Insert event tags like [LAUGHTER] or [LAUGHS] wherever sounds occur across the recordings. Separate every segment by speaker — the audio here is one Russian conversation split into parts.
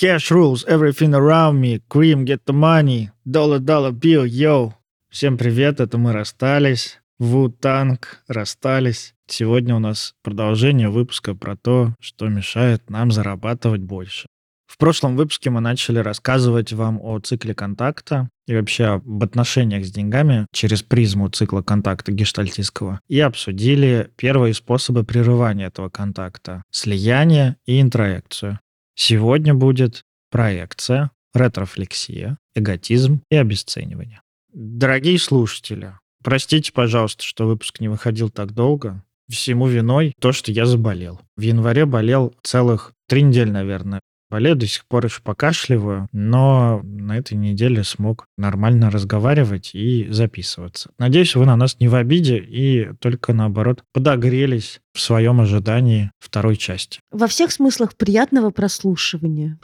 Speaker 1: Cash rules everything around me. Cream, get the money. Dollar, dollar bill, yo. Всем привет, это мы расстались. Вутанг расстались. Сегодня у нас продолжение выпуска про то, что мешает нам зарабатывать больше. В прошлом выпуске мы начали рассказывать вам о цикле контакта и вообще об отношениях с деньгами через призму цикла контакта гештальтистского и обсудили первые способы прерывания этого контакта – слияние и интроекцию. Сегодня будет проекция, ретрофлексия, эготизм и обесценивание. Дорогие слушатели, простите, пожалуйста, что выпуск не выходил так долго. Всему виной то, что я заболел. В январе болел целых три недели, наверное. Болею до сих пор еще покашливаю, но на этой неделе смог нормально разговаривать и записываться. Надеюсь, вы на нас не в обиде и только наоборот подогрелись в своем ожидании второй части.
Speaker 2: Во всех смыслах приятного прослушивания.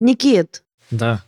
Speaker 2: Никит.
Speaker 1: Да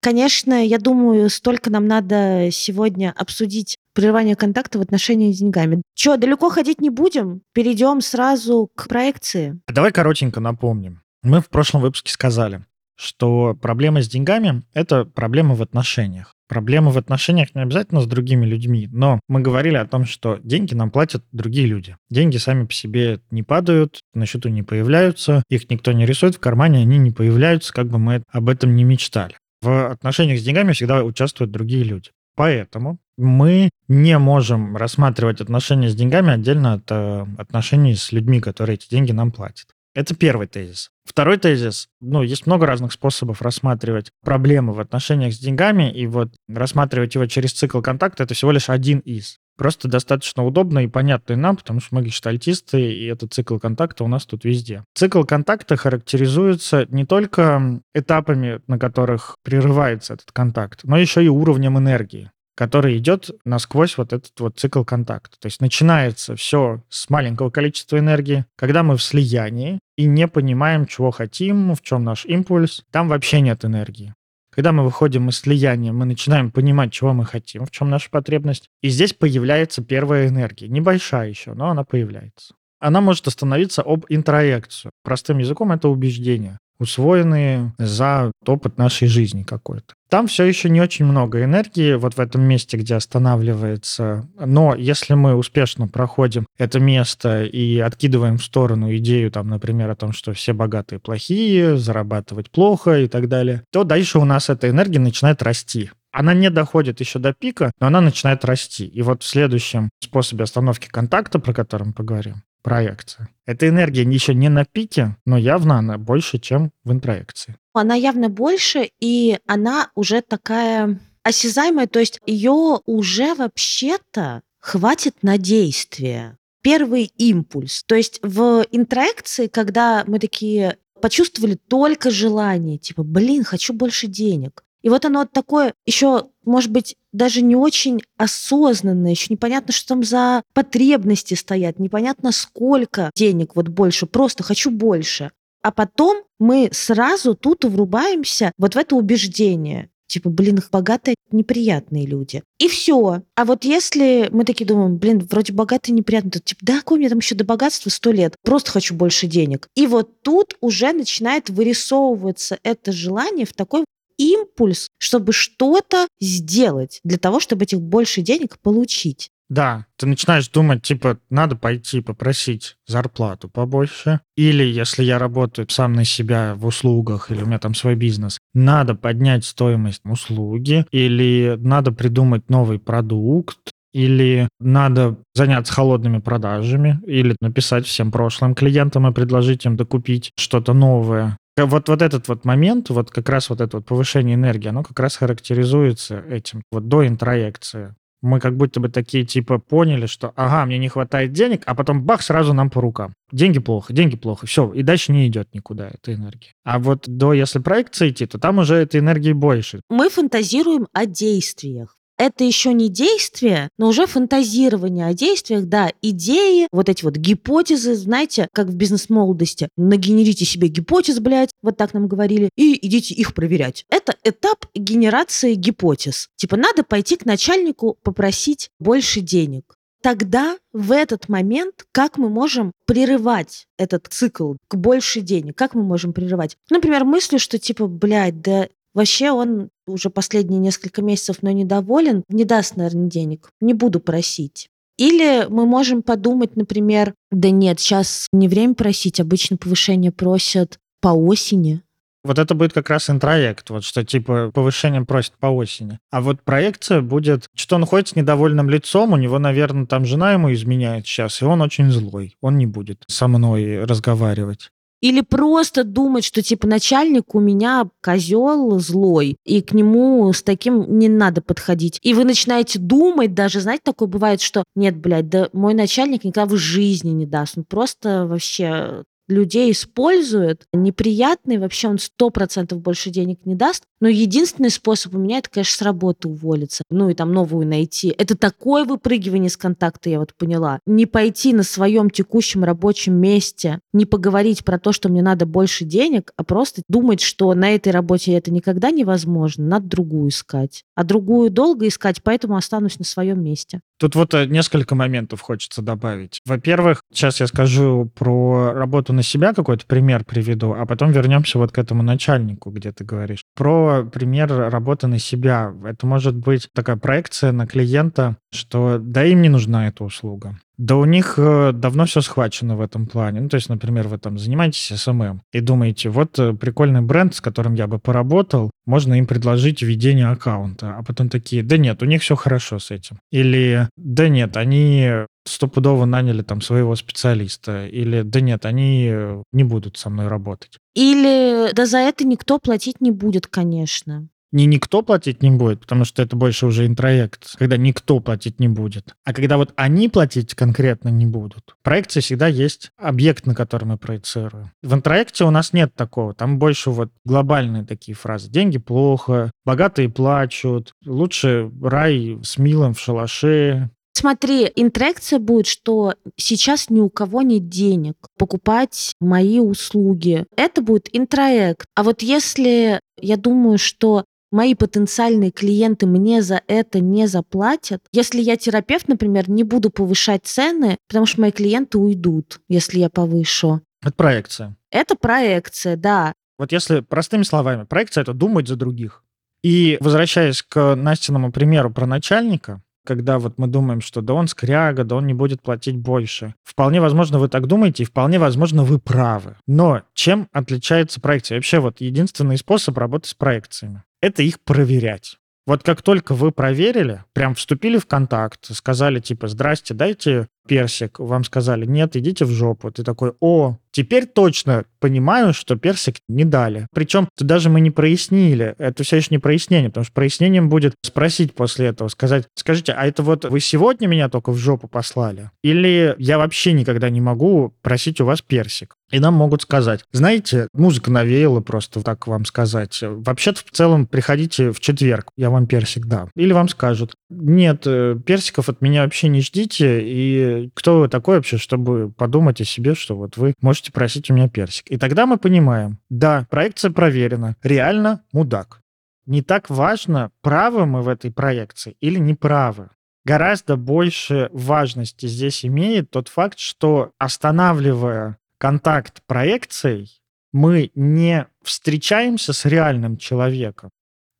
Speaker 2: конечно, я думаю, столько нам надо сегодня обсудить прерывание контакта в отношении с деньгами. Че, далеко ходить не будем? Перейдем сразу к проекции.
Speaker 1: Давай коротенько напомним. Мы в прошлом выпуске сказали, что проблема с деньгами — это проблема в отношениях. Проблема в отношениях не обязательно с другими людьми, но мы говорили о том, что деньги нам платят другие люди. Деньги сами по себе не падают, на счету не появляются, их никто не рисует в кармане, они не появляются, как бы мы об этом не мечтали. В отношениях с деньгами всегда участвуют другие люди. Поэтому мы не можем рассматривать отношения с деньгами отдельно от э, отношений с людьми, которые эти деньги нам платят. Это первый тезис. Второй тезис. Ну, есть много разных способов рассматривать проблемы в отношениях с деньгами, и вот рассматривать его через цикл контакта — это всего лишь один из. Просто достаточно удобно и понятно и нам, потому что мы гештальтисты, и этот цикл контакта у нас тут везде. Цикл контакта характеризуется не только этапами, на которых прерывается этот контакт, но еще и уровнем энергии который идет насквозь вот этот вот цикл контакта. То есть начинается все с маленького количества энергии. Когда мы в слиянии и не понимаем, чего хотим, в чем наш импульс, там вообще нет энергии. Когда мы выходим из слияния, мы начинаем понимать, чего мы хотим, в чем наша потребность. И здесь появляется первая энергия. Небольшая еще, но она появляется. Она может остановиться об интроекцию. Простым языком это убеждение усвоенные за опыт нашей жизни какой-то. Там все еще не очень много энергии вот в этом месте, где останавливается. Но если мы успешно проходим это место и откидываем в сторону идею, там, например, о том, что все богатые плохие, зарабатывать плохо и так далее, то дальше у нас эта энергия начинает расти. Она не доходит еще до пика, но она начинает расти. И вот в следующем способе остановки контакта, про который мы поговорим, проекция. Эта энергия еще не на пике, но явно она больше, чем в интроекции.
Speaker 2: Она явно больше, и она уже такая осязаемая, то есть ее уже вообще-то хватит на действие. Первый импульс. То есть в интроекции, когда мы такие почувствовали только желание, типа, блин, хочу больше денег. И вот оно такое еще, может быть, даже не очень осознанное, еще непонятно, что там за потребности стоят, непонятно сколько денег вот больше, просто хочу больше. А потом мы сразу тут врубаемся вот в это убеждение. Типа, блин, богатые, неприятные люди. И все. А вот если мы такие думаем, блин, вроде богатые, неприятные, то типа, да, какое мне там еще до богатства сто лет, просто хочу больше денег. И вот тут уже начинает вырисовываться это желание в такой импульс, чтобы что-то сделать для того, чтобы этих больше денег получить.
Speaker 1: Да, ты начинаешь думать, типа, надо пойти попросить зарплату побольше. Или, если я работаю сам на себя в услугах, или у меня там свой бизнес, надо поднять стоимость услуги, или надо придумать новый продукт, или надо заняться холодными продажами, или написать всем прошлым клиентам и предложить им докупить что-то новое. Вот, вот этот вот момент, вот как раз вот это вот повышение энергии, оно как раз характеризуется этим, вот до интроекции. Мы как будто бы такие типа поняли, что ага, мне не хватает денег, а потом бах, сразу нам по рукам. Деньги плохо, деньги плохо, все, и дальше не идет никуда эта энергия. А вот до, если проекции идти, то там уже этой энергии больше.
Speaker 2: Мы фантазируем о действиях. Это еще не действие, но уже фантазирование о действиях, да, идеи, вот эти вот гипотезы, знаете, как в бизнес-молодости. Нагенерите себе гипотез, блядь, вот так нам говорили, и идите их проверять. Это этап генерации гипотез. Типа надо пойти к начальнику попросить больше денег. Тогда в этот момент как мы можем прерывать этот цикл к больше денег? Как мы можем прерывать? Например, мыслью, что типа, блядь, да Вообще он уже последние несколько месяцев, но недоволен, не даст, наверное, денег. Не буду просить. Или мы можем подумать, например, да нет, сейчас не время просить, обычно повышение просят по осени.
Speaker 1: Вот это будет как раз интроект, вот что типа повышение просит по осени. А вот проекция будет, что он ходит с недовольным лицом, у него, наверное, там жена ему изменяет сейчас, и он очень злой. Он не будет со мной разговаривать.
Speaker 2: Или просто думать, что типа начальник у меня козел злой, и к нему с таким не надо подходить. И вы начинаете думать, даже, знаете, такое бывает, что нет, блядь, да мой начальник никогда в жизни не даст. Он просто вообще людей использует, неприятный, вообще он сто процентов больше денег не даст, но единственный способ у меня это, конечно, с работы уволиться, ну и там новую найти. Это такое выпрыгивание с контакта, я вот поняла. Не пойти на своем текущем рабочем месте, не поговорить про то, что мне надо больше денег, а просто думать, что на этой работе это никогда невозможно, надо другую искать. А другую долго искать, поэтому останусь на своем месте.
Speaker 1: Тут вот э, несколько моментов хочется добавить. Во-первых, сейчас я скажу про работу на себя, какой-то пример приведу, а потом вернемся вот к этому начальнику, где ты говоришь. Про пример работы на себя. Это может быть такая проекция на клиента, что да, им не нужна эта услуга. Да у них э, давно все схвачено в этом плане. Ну, то есть, например, вы там занимаетесь SMM и думаете, вот э, прикольный бренд, с которым я бы поработал, можно им предложить введение аккаунта. А потом такие, да нет, у них все хорошо с этим. Или, да нет, они стопудово наняли там своего специалиста. Или, да нет, они не будут со мной работать.
Speaker 2: Или, да за это никто платить не будет, конечно
Speaker 1: не никто платить не будет, потому что это больше уже интроект, когда никто платить не будет. А когда вот они платить конкретно не будут. В проекции всегда есть объект, на который мы проецируем. В интроекте у нас нет такого. Там больше вот глобальные такие фразы. Деньги плохо, богатые плачут, лучше рай с милым в шалаше,
Speaker 2: Смотри, интрекция будет, что сейчас ни у кого нет денег покупать мои услуги. Это будет интроект. А вот если я думаю, что мои потенциальные клиенты мне за это не заплатят. Если я терапевт, например, не буду повышать цены, потому что мои клиенты уйдут, если я повышу.
Speaker 1: Это проекция.
Speaker 2: Это проекция, да.
Speaker 1: Вот если простыми словами, проекция — это думать за других. И возвращаясь к Настиному примеру про начальника, когда вот мы думаем, что да он скряга, да он не будет платить больше. Вполне возможно, вы так думаете, и вполне возможно, вы правы. Но чем отличается проекция? Вообще вот единственный способ работать с проекциями — это их проверять. Вот как только вы проверили, прям вступили в контакт, сказали типа «Здрасте, дайте персик», вам сказали «Нет, идите в жопу». Ты такой «О, теперь точно понимаю, что персик не дали». Причем даже мы не прояснили. Это все еще не прояснение, потому что прояснением будет спросить после этого, сказать «Скажите, а это вот вы сегодня меня только в жопу послали? Или я вообще никогда не могу просить у вас персик?» И нам могут сказать, знаете, музыка навеяла просто так вам сказать. Вообще-то в целом приходите в четверг, я вам персик дам. Или вам скажут, нет, э, персиков от меня вообще не ждите, и кто вы такой вообще, чтобы подумать о себе, что вот вы можете просить у меня персик. И тогда мы понимаем, да, проекция проверена, реально мудак. Не так важно, правы мы в этой проекции или не правы гораздо больше важности здесь имеет тот факт, что останавливая контакт проекцией, мы не встречаемся с реальным человеком,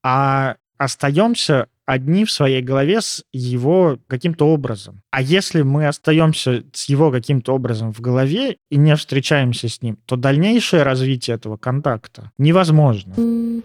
Speaker 1: а остаемся одни в своей голове с его каким-то образом. А если мы остаемся с его каким-то образом в голове и не встречаемся с ним, то дальнейшее развитие этого контакта невозможно.
Speaker 2: Ну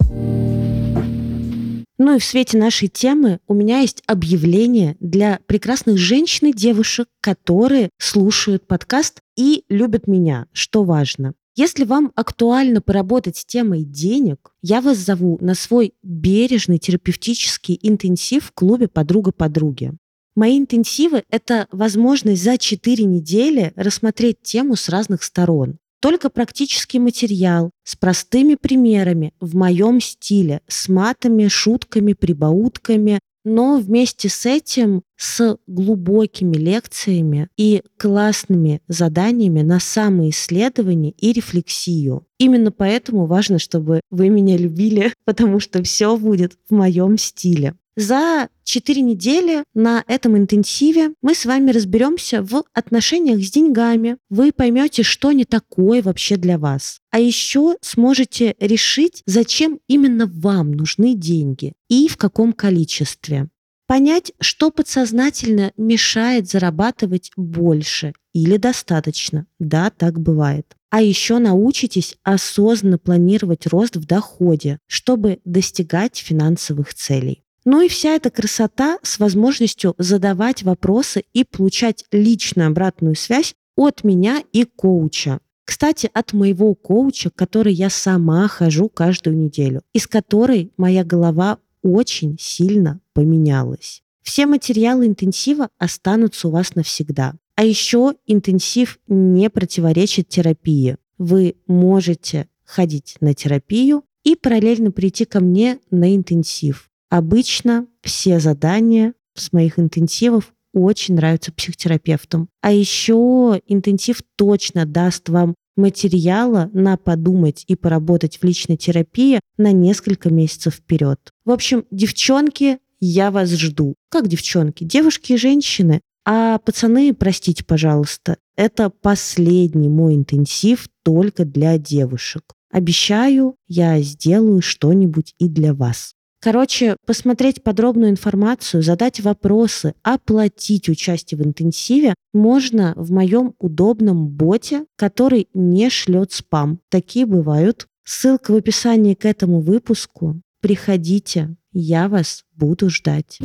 Speaker 2: и в свете нашей темы у меня есть объявление для прекрасных женщин и девушек, которые слушают подкаст и любят меня, что важно. Если вам актуально поработать с темой денег, я вас зову на свой бережный терапевтический интенсив в клубе «Подруга подруги». Мои интенсивы — это возможность за 4 недели рассмотреть тему с разных сторон. Только практический материал с простыми примерами в моем стиле, с матами, шутками, прибаутками, но вместе с этим с глубокими лекциями и классными заданиями на самоисследование и рефлексию. Именно поэтому важно, чтобы вы меня любили, [LAUGHS] потому что все будет в моем стиле. За четыре недели на этом интенсиве мы с вами разберемся в отношениях с деньгами. Вы поймете, что не такое вообще для вас. А еще сможете решить, зачем именно вам нужны деньги и в каком количестве. Понять, что подсознательно мешает зарабатывать больше или достаточно. Да, так бывает. А еще научитесь осознанно планировать рост в доходе, чтобы достигать финансовых целей. Ну и вся эта красота с возможностью задавать вопросы и получать личную обратную связь от меня и коуча. Кстати, от моего коуча, который я сама хожу каждую неделю, из которой моя голова очень сильно поменялась. Все материалы интенсива останутся у вас навсегда. А еще интенсив не противоречит терапии. Вы можете ходить на терапию и параллельно прийти ко мне на интенсив. Обычно все задания с моих интенсивов очень нравятся психотерапевтам. А еще интенсив точно даст вам материала на подумать и поработать в личной терапии на несколько месяцев вперед. В общем, девчонки, я вас жду. Как девчонки? Девушки и женщины. А пацаны, простите, пожалуйста, это последний мой интенсив только для девушек. Обещаю, я сделаю что-нибудь и для вас. Короче, посмотреть подробную информацию, задать вопросы, оплатить участие в интенсиве можно в моем удобном боте, который не шлет спам. Такие бывают. Ссылка в описании к этому выпуску. Приходите, я вас буду ждать.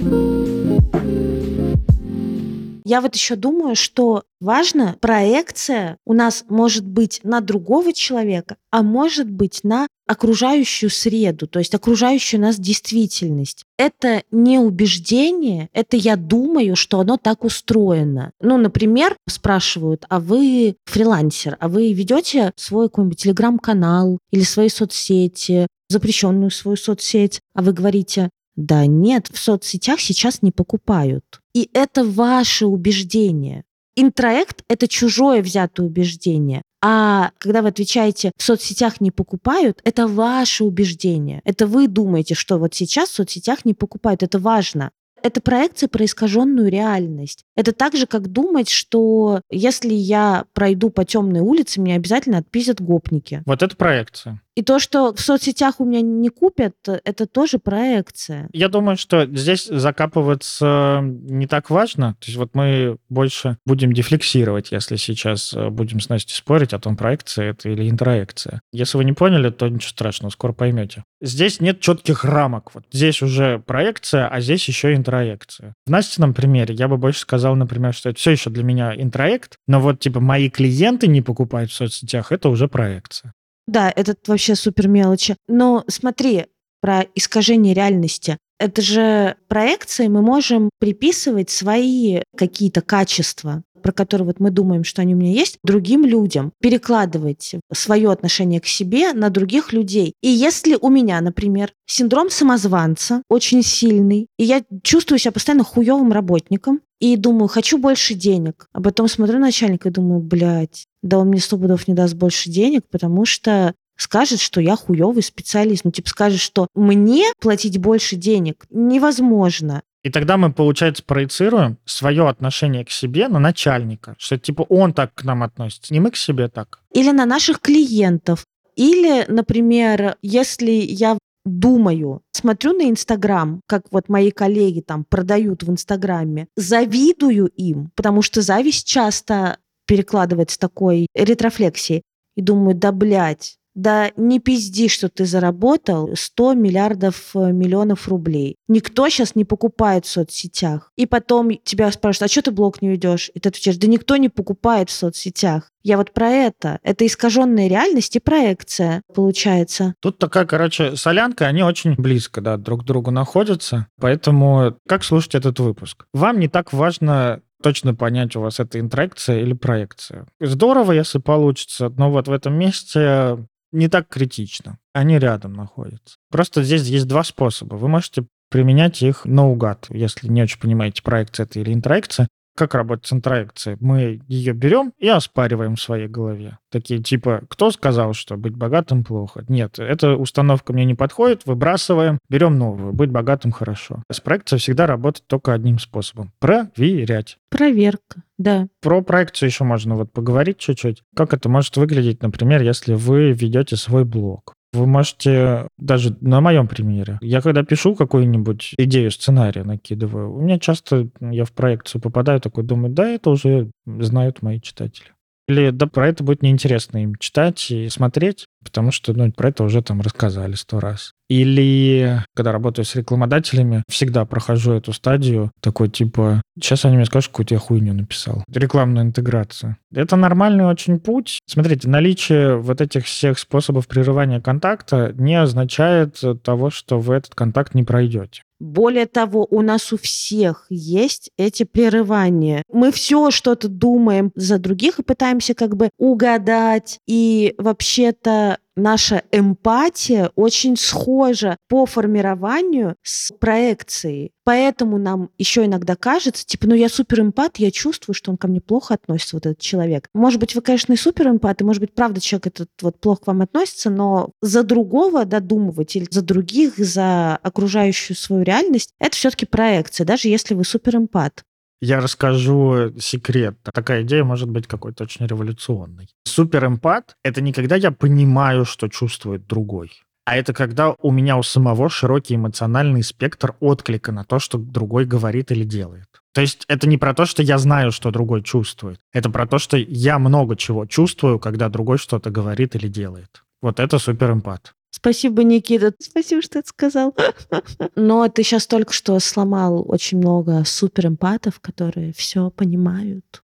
Speaker 2: Я вот еще думаю, что важно, проекция у нас может быть на другого человека, а может быть на окружающую среду, то есть окружающую нас действительность. Это не убеждение, это я думаю, что оно так устроено. Ну, например, спрашивают, а вы фрилансер, а вы ведете свой какой-нибудь телеграм-канал или свои соцсети, запрещенную свою соцсеть, а вы говорите, да нет, в соцсетях сейчас не покупают. И это ваше убеждение. Интроект — это чужое взятое убеждение. А когда вы отвечаете «в соцсетях не покупают», это ваше убеждение. Это вы думаете, что вот сейчас в соцсетях не покупают. Это важно. Это проекция про искаженную реальность. Это так же, как думать, что если я пройду по темной улице, меня обязательно отпиздят гопники.
Speaker 1: Вот это проекция.
Speaker 2: И то, что в соцсетях у меня не купят, это тоже проекция.
Speaker 1: Я думаю, что здесь закапываться не так важно. То есть вот мы больше будем дефлексировать, если сейчас э, будем с Настей спорить о том, проекция это или интроекция. Если вы не поняли, то ничего страшного, скоро поймете. Здесь нет четких рамок. Вот здесь уже проекция, а здесь еще интроекция. В Настином примере я бы больше сказал, например, что это все еще для меня интроект, но вот типа мои клиенты не покупают в соцсетях, это уже проекция.
Speaker 2: Да, это вообще супер мелочи. Но смотри, про искажение реальности. Это же проекции мы можем приписывать свои какие-то качества про которые вот мы думаем, что они у меня есть, другим людям, перекладывать свое отношение к себе на других людей. И если у меня, например, синдром самозванца очень сильный, и я чувствую себя постоянно хуевым работником, и думаю, хочу больше денег. А потом смотрю на начальника и думаю, блядь, да он мне сто пудов не даст больше денег, потому что скажет, что я хуёвый специалист. Ну, типа, скажет, что мне платить больше денег невозможно.
Speaker 1: И тогда мы, получается, проецируем свое отношение к себе на начальника, что типа он так к нам относится, не мы к себе так.
Speaker 2: Или на наших клиентов. Или, например, если я думаю, смотрю на Инстаграм, как вот мои коллеги там продают в Инстаграме, завидую им, потому что зависть часто перекладывается такой ретрофлексией, и думаю, да, блядь, да не пизди, что ты заработал 100 миллиардов э, миллионов рублей. Никто сейчас не покупает в соцсетях. И потом тебя спрашивают, а что ты блог не ведешь? И ты отвечаешь, да никто не покупает в соцсетях. Я вот про это. Это искаженная реальность и проекция, получается.
Speaker 1: Тут такая, короче, солянка, они очень близко, да, друг к другу находятся. Поэтому как слушать этот выпуск? Вам не так важно точно понять, у вас это интрекция или проекция. Здорово, если получится, но вот в этом месте не так критично. Они рядом находятся. Просто здесь есть два способа. Вы можете применять их наугад, если не очень понимаете, проекция это или интеракция. Как работает с? Мы ее берем и оспариваем в своей голове. Такие типа, кто сказал, что быть богатым плохо? Нет, эта установка мне не подходит, выбрасываем, берем новую. Быть богатым хорошо. С проекцией всегда работает только одним способом. Проверять.
Speaker 2: Проверка, да.
Speaker 1: Про проекцию еще можно вот поговорить чуть-чуть. Как это может выглядеть, например, если вы ведете свой блог. Вы можете, даже на моем примере, я когда пишу какую-нибудь идею сценария, накидываю, у меня часто, я в проекцию попадаю, такой думаю, да, это уже знают мои читатели. Или да, про это будет неинтересно им читать и смотреть, потому что ну, про это уже там рассказали сто раз. Или когда работаю с рекламодателями, всегда прохожу эту стадию, такой типа, сейчас они мне скажут, какую-то я хуйню написал. Рекламную интеграцию. Это нормальный очень путь. Смотрите, наличие вот этих всех способов прерывания контакта не означает того, что вы этот контакт не пройдете.
Speaker 2: Более того, у нас у всех есть эти прерывания. Мы все что-то думаем за других и пытаемся как бы угадать. И вообще-то наша эмпатия очень схожа по формированию с проекцией. Поэтому нам еще иногда кажется, типа, ну я суперэмпат, я чувствую, что он ко мне плохо относится, вот этот человек. Может быть, вы, конечно, и суперэмпат, и, может быть, правда, человек этот вот плохо к вам относится, но за другого додумывать или за других, за окружающую свою реальность, это все-таки проекция, даже если вы суперэмпат.
Speaker 1: Я расскажу секрет. Такая идея может быть какой-то очень революционной. Суперэмпат — это не когда я понимаю, что чувствует другой, а это когда у меня у самого широкий эмоциональный спектр отклика на то, что другой говорит или делает. То есть это не про то, что я знаю, что другой чувствует. Это про то, что я много чего чувствую, когда другой что-то говорит или делает. Вот это суперэмпат.
Speaker 2: Спасибо, Никита. Спасибо, что это сказал. [LAUGHS] Но ты сейчас только что сломал очень много суперэмпатов, которые все понимают.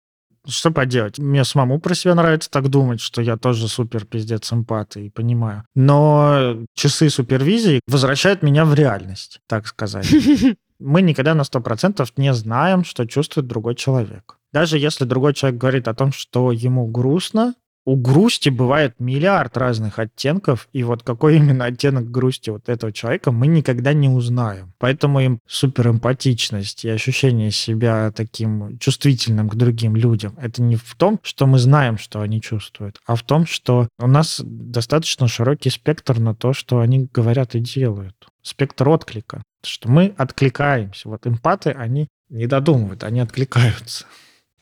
Speaker 1: Что поделать? Мне самому про себя нравится так думать, что я тоже супер пиздец эмпат и понимаю. Но часы супервизии возвращают меня в реальность, так сказать. [LAUGHS] Мы никогда на 100% не знаем, что чувствует другой человек. Даже если другой человек говорит о том, что ему грустно, у грусти бывает миллиард разных оттенков, и вот какой именно оттенок грусти вот этого человека мы никогда не узнаем. Поэтому им суперэмпатичность и ощущение себя таким чувствительным к другим людям, это не в том, что мы знаем, что они чувствуют, а в том, что у нас достаточно широкий спектр на то, что они говорят и делают. Спектр отклика. Что мы откликаемся. Вот эмпаты, они не додумывают, они откликаются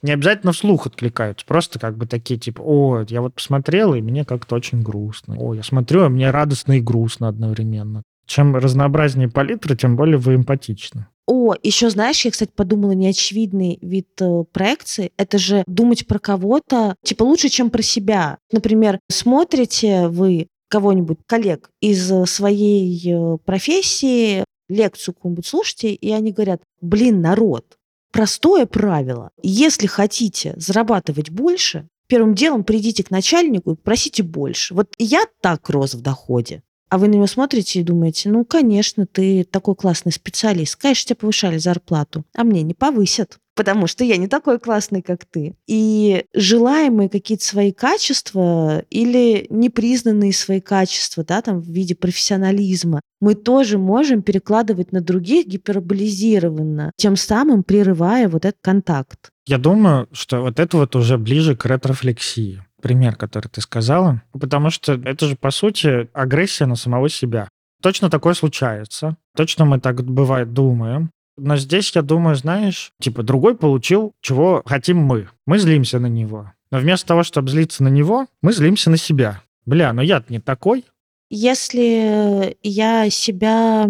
Speaker 1: не обязательно вслух откликаются, просто как бы такие, типа, о, я вот посмотрел, и мне как-то очень грустно. О, я смотрю, а мне радостно и грустно одновременно. Чем разнообразнее палитра, тем более вы эмпатичны.
Speaker 2: О, еще знаешь, я, кстати, подумала, неочевидный вид э, проекции — это же думать про кого-то, типа, лучше, чем про себя. Например, смотрите вы кого-нибудь, коллег из своей э, профессии, лекцию какую-нибудь слушайте, и они говорят, блин, народ, простое правило. Если хотите зарабатывать больше, первым делом придите к начальнику и просите больше. Вот я так рос в доходе. А вы на него смотрите и думаете, ну, конечно, ты такой классный специалист. Конечно, тебе повышали зарплату, а мне не повысят потому что я не такой классный, как ты. И желаемые какие-то свои качества или непризнанные свои качества, да, там в виде профессионализма, мы тоже можем перекладывать на других гиперболизированно, тем самым прерывая вот этот контакт.
Speaker 1: Я думаю, что вот это вот уже ближе к ретрофлексии пример, который ты сказала, потому что это же, по сути, агрессия на самого себя. Точно такое случается. Точно мы так, бывает, думаем. Но здесь, я думаю, знаешь, типа другой получил, чего хотим мы. Мы злимся на него. Но вместо того, чтобы злиться на него, мы злимся на себя. Бля, но я не такой.
Speaker 2: Если я себя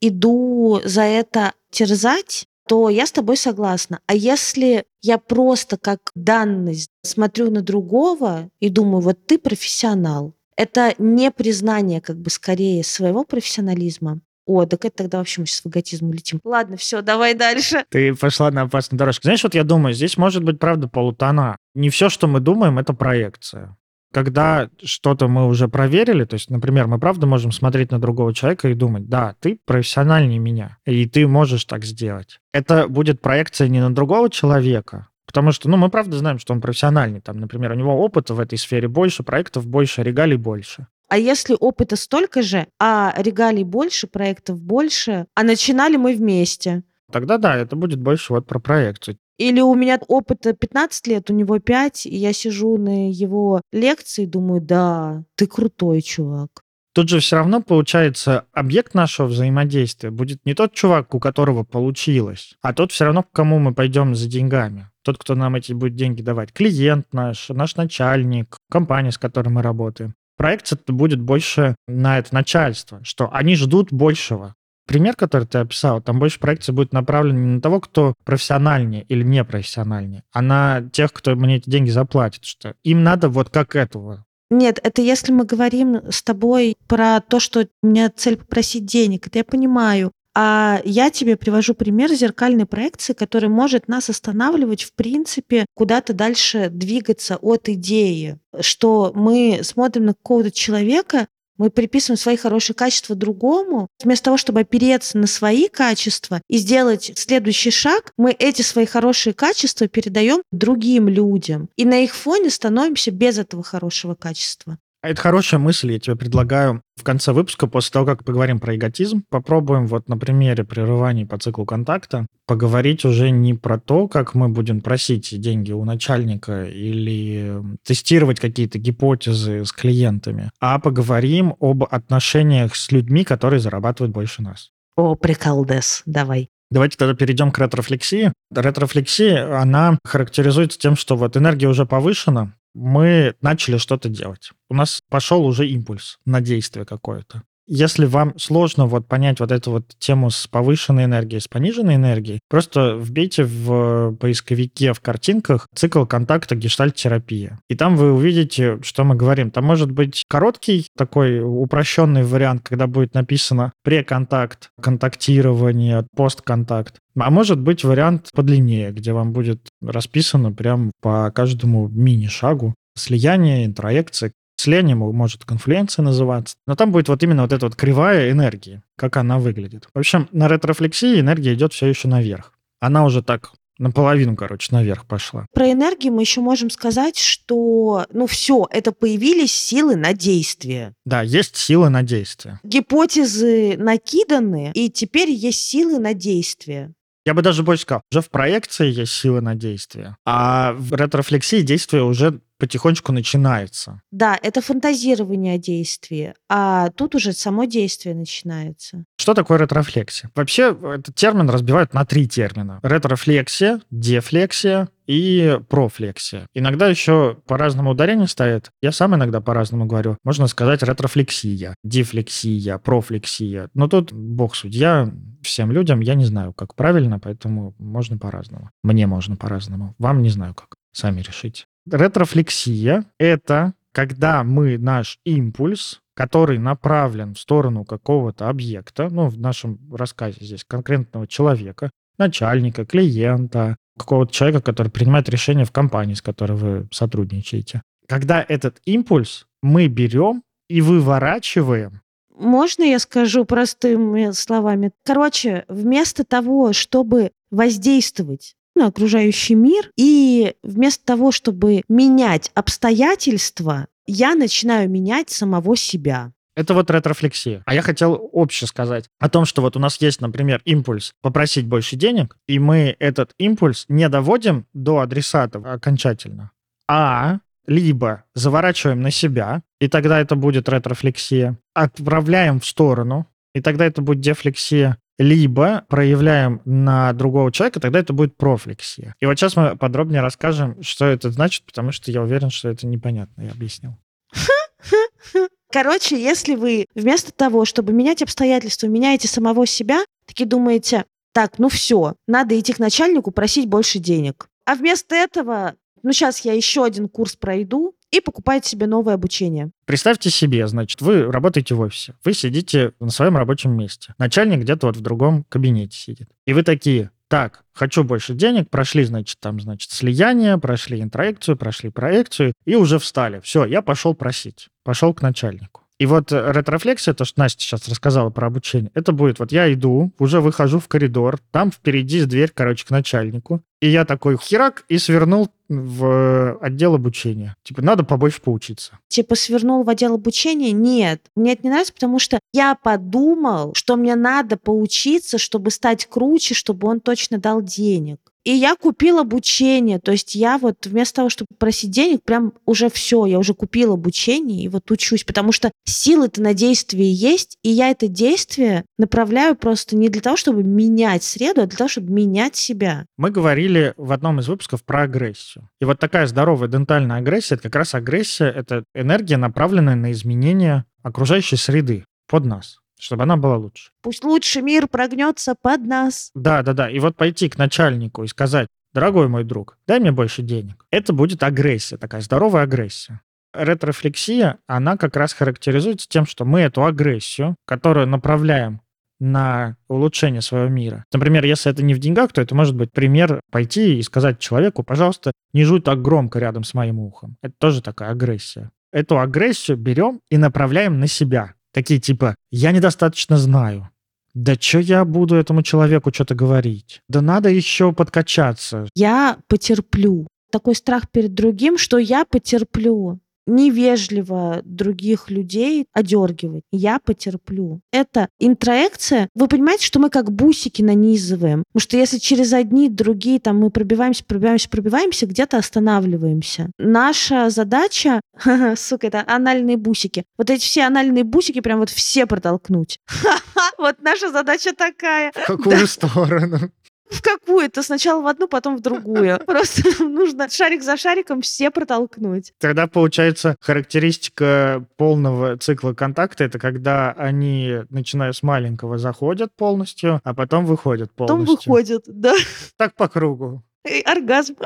Speaker 2: иду за это терзать, то я с тобой согласна. А если я просто как данность смотрю на другого и думаю, вот ты профессионал, это не признание как бы скорее своего профессионализма, о, так это тогда вообще мы сейчас в эготизм улетим. Ладно, все, давай дальше.
Speaker 1: Ты пошла на опасную дорожку. Знаешь, вот я думаю, здесь может быть, правда, полутона. Не все, что мы думаем, это проекция. Когда что-то мы уже проверили, то есть, например, мы правда можем смотреть на другого человека и думать, да, ты профессиональнее меня, и ты можешь так сделать. Это будет проекция не на другого человека, Потому что, ну, мы правда знаем, что он профессиональный. Там, например, у него опыта в этой сфере больше, проектов больше, регалий больше
Speaker 2: А если опыта столько же, а регалий больше, проектов больше, а начинали мы вместе?
Speaker 1: Тогда да, это будет больше вот про проекцию.
Speaker 2: Или у меня опыта 15 лет, у него 5, и я сижу на его лекции и думаю, да, ты крутой чувак.
Speaker 1: Тут же все равно получается объект нашего взаимодействия будет не тот чувак, у которого получилось, а тот все равно, к кому мы пойдем за деньгами. Тот, кто нам эти будет деньги давать. Клиент наш, наш начальник, компания, с которой мы работаем. Проекция будет больше на это начальство, что они ждут большего пример, который ты описал, там больше проекция будет направлена не на того, кто профессиональнее или не профессиональнее, а на тех, кто мне эти деньги заплатит, что им надо вот как этого.
Speaker 2: Нет, это если мы говорим с тобой про то, что у меня цель попросить денег, это я понимаю. А я тебе привожу пример зеркальной проекции, который может нас останавливать, в принципе, куда-то дальше двигаться от идеи, что мы смотрим на какого-то человека, мы приписываем свои хорошие качества другому, вместо того, чтобы опереться на свои качества и сделать следующий шаг, мы эти свои хорошие качества передаем другим людям. И на их фоне становимся без этого хорошего качества.
Speaker 1: А это хорошая мысль, я тебе предлагаю в конце выпуска, после того, как поговорим про эготизм, попробуем вот на примере прерываний по циклу контакта поговорить уже не про то, как мы будем просить деньги у начальника или тестировать какие-то гипотезы с клиентами, а поговорим об отношениях с людьми, которые зарабатывают больше нас.
Speaker 2: О, приколдес, давай.
Speaker 1: Давайте тогда перейдем к ретрофлексии. Ретрофлексия, она характеризуется тем, что вот энергия уже повышена, мы начали что-то делать. У нас пошел уже импульс на действие какое-то. Если вам сложно вот понять вот эту вот тему с повышенной энергией, с пониженной энергией, просто вбейте в поисковике в картинках цикл контакта гештальт-терапия. И там вы увидите, что мы говорим. Там может быть короткий такой упрощенный вариант, когда будет написано преконтакт, контактирование, постконтакт. А может быть вариант подлиннее, где вам будет расписано прям по каждому мини-шагу слияние, интроекция, Слияние может конфлюенция называться, но там будет вот именно вот эта вот кривая энергии, как она выглядит. В общем, на ретрофлексии энергия идет все еще наверх. Она уже так наполовину, короче, наверх пошла.
Speaker 2: Про энергию мы еще можем сказать, что, ну, все, это появились силы на действие.
Speaker 1: Да, есть силы на действие.
Speaker 2: Гипотезы накиданы, и теперь есть силы на действие.
Speaker 1: Я бы даже больше сказал, уже в проекции есть силы на действие, а в ретрофлексии действие уже потихонечку начинается.
Speaker 2: Да, это фантазирование о действии, а тут уже само действие начинается.
Speaker 1: Что такое ретрофлексия? Вообще этот термин разбивают на три термина. Ретрофлексия, дефлексия и профлексия. Иногда еще по-разному ударение ставят. Я сам иногда по-разному говорю. Можно сказать ретрофлексия, дефлексия, профлексия. Но тут бог судья всем людям. Я не знаю, как правильно, поэтому можно по-разному. Мне можно по-разному. Вам не знаю как. Сами решите. Ретрофлексия — это когда мы наш импульс, который направлен в сторону какого-то объекта, ну, в нашем рассказе здесь конкретного человека, начальника, клиента, какого-то человека, который принимает решение в компании, с которой вы сотрудничаете. Когда этот импульс мы берем и выворачиваем
Speaker 2: можно я скажу простыми словами? Короче, вместо того, чтобы воздействовать на окружающий мир. И вместо того, чтобы менять обстоятельства, я начинаю менять самого себя.
Speaker 1: Это вот ретрофлексия. А я хотел обще сказать о том, что вот у нас есть, например, импульс попросить больше денег, и мы этот импульс не доводим до адресата окончательно, а либо заворачиваем на себя, и тогда это будет ретрофлексия, отправляем в сторону, и тогда это будет дефлексия, либо проявляем на другого человека, тогда это будет профлексия. И вот сейчас мы подробнее расскажем, что это значит, потому что я уверен, что это непонятно, я объяснил. [LAUGHS]
Speaker 2: Короче, если вы вместо того, чтобы менять обстоятельства, меняете самого себя, таки думаете, так, ну все, надо идти к начальнику просить больше денег. А вместо этого, ну сейчас я еще один курс пройду, и покупаете себе новое обучение.
Speaker 1: Представьте себе, значит, вы работаете в офисе, вы сидите на своем рабочем месте, начальник где-то вот в другом кабинете сидит, и вы такие, так, хочу больше денег, прошли, значит, там, значит, слияние, прошли интроекцию, прошли проекцию, и уже встали. Все, я пошел просить, пошел к начальнику. И вот э, ретрофлексия, то, что Настя сейчас рассказала про обучение, это будет, вот я иду, уже выхожу в коридор, там впереди дверь, короче, к начальнику, и я такой херак и свернул в отдел обучения. Типа, надо побольше поучиться.
Speaker 2: Типа свернул в отдел обучения? Нет. Мне это не нравится, потому что я подумал, что мне надо поучиться, чтобы стать круче, чтобы он точно дал денег. И я купил обучение, то есть я вот вместо того, чтобы просить денег, прям уже все, я уже купил обучение и вот учусь, потому что силы-то на действие есть, и я это действие направляю просто не для того, чтобы менять среду, а для того, чтобы менять себя.
Speaker 1: Мы говорили в одном из выпусков про агрессию. И вот такая здоровая дентальная агрессия, это как раз агрессия, это энергия, направленная на изменение окружающей среды под нас чтобы она была лучше.
Speaker 2: Пусть лучше мир прогнется под нас.
Speaker 1: Да, да, да. И вот пойти к начальнику и сказать, дорогой мой друг, дай мне больше денег. Это будет агрессия, такая здоровая агрессия. Ретрофлексия, она как раз характеризуется тем, что мы эту агрессию, которую направляем на улучшение своего мира. Например, если это не в деньгах, то это может быть пример пойти и сказать человеку, пожалуйста, не жуй так громко рядом с моим ухом. Это тоже такая агрессия. Эту агрессию берем и направляем на себя. Такие типа «я недостаточно знаю». Да что я буду этому человеку что-то говорить? Да надо еще подкачаться.
Speaker 2: Я потерплю. Такой страх перед другим, что я потерплю невежливо других людей одергивать. Я потерплю. Это интроекция. Вы понимаете, что мы как бусики нанизываем. Потому что если через одни, другие, там мы пробиваемся, пробиваемся, пробиваемся, где-то останавливаемся. Наша задача, [LAUGHS] сука, это анальные бусики. Вот эти все анальные бусики прям вот все протолкнуть. [LAUGHS] Вот наша задача такая.
Speaker 1: В какую сторону?
Speaker 2: В какую-то, сначала в одну, потом в другую. [LAUGHS] Просто нужно шарик за шариком все протолкнуть.
Speaker 1: Тогда получается характеристика полного цикла контакта это когда они, начиная с маленького, заходят полностью, а потом выходят полностью.
Speaker 2: Потом выходят, да.
Speaker 1: Так по кругу.
Speaker 2: И оргазм.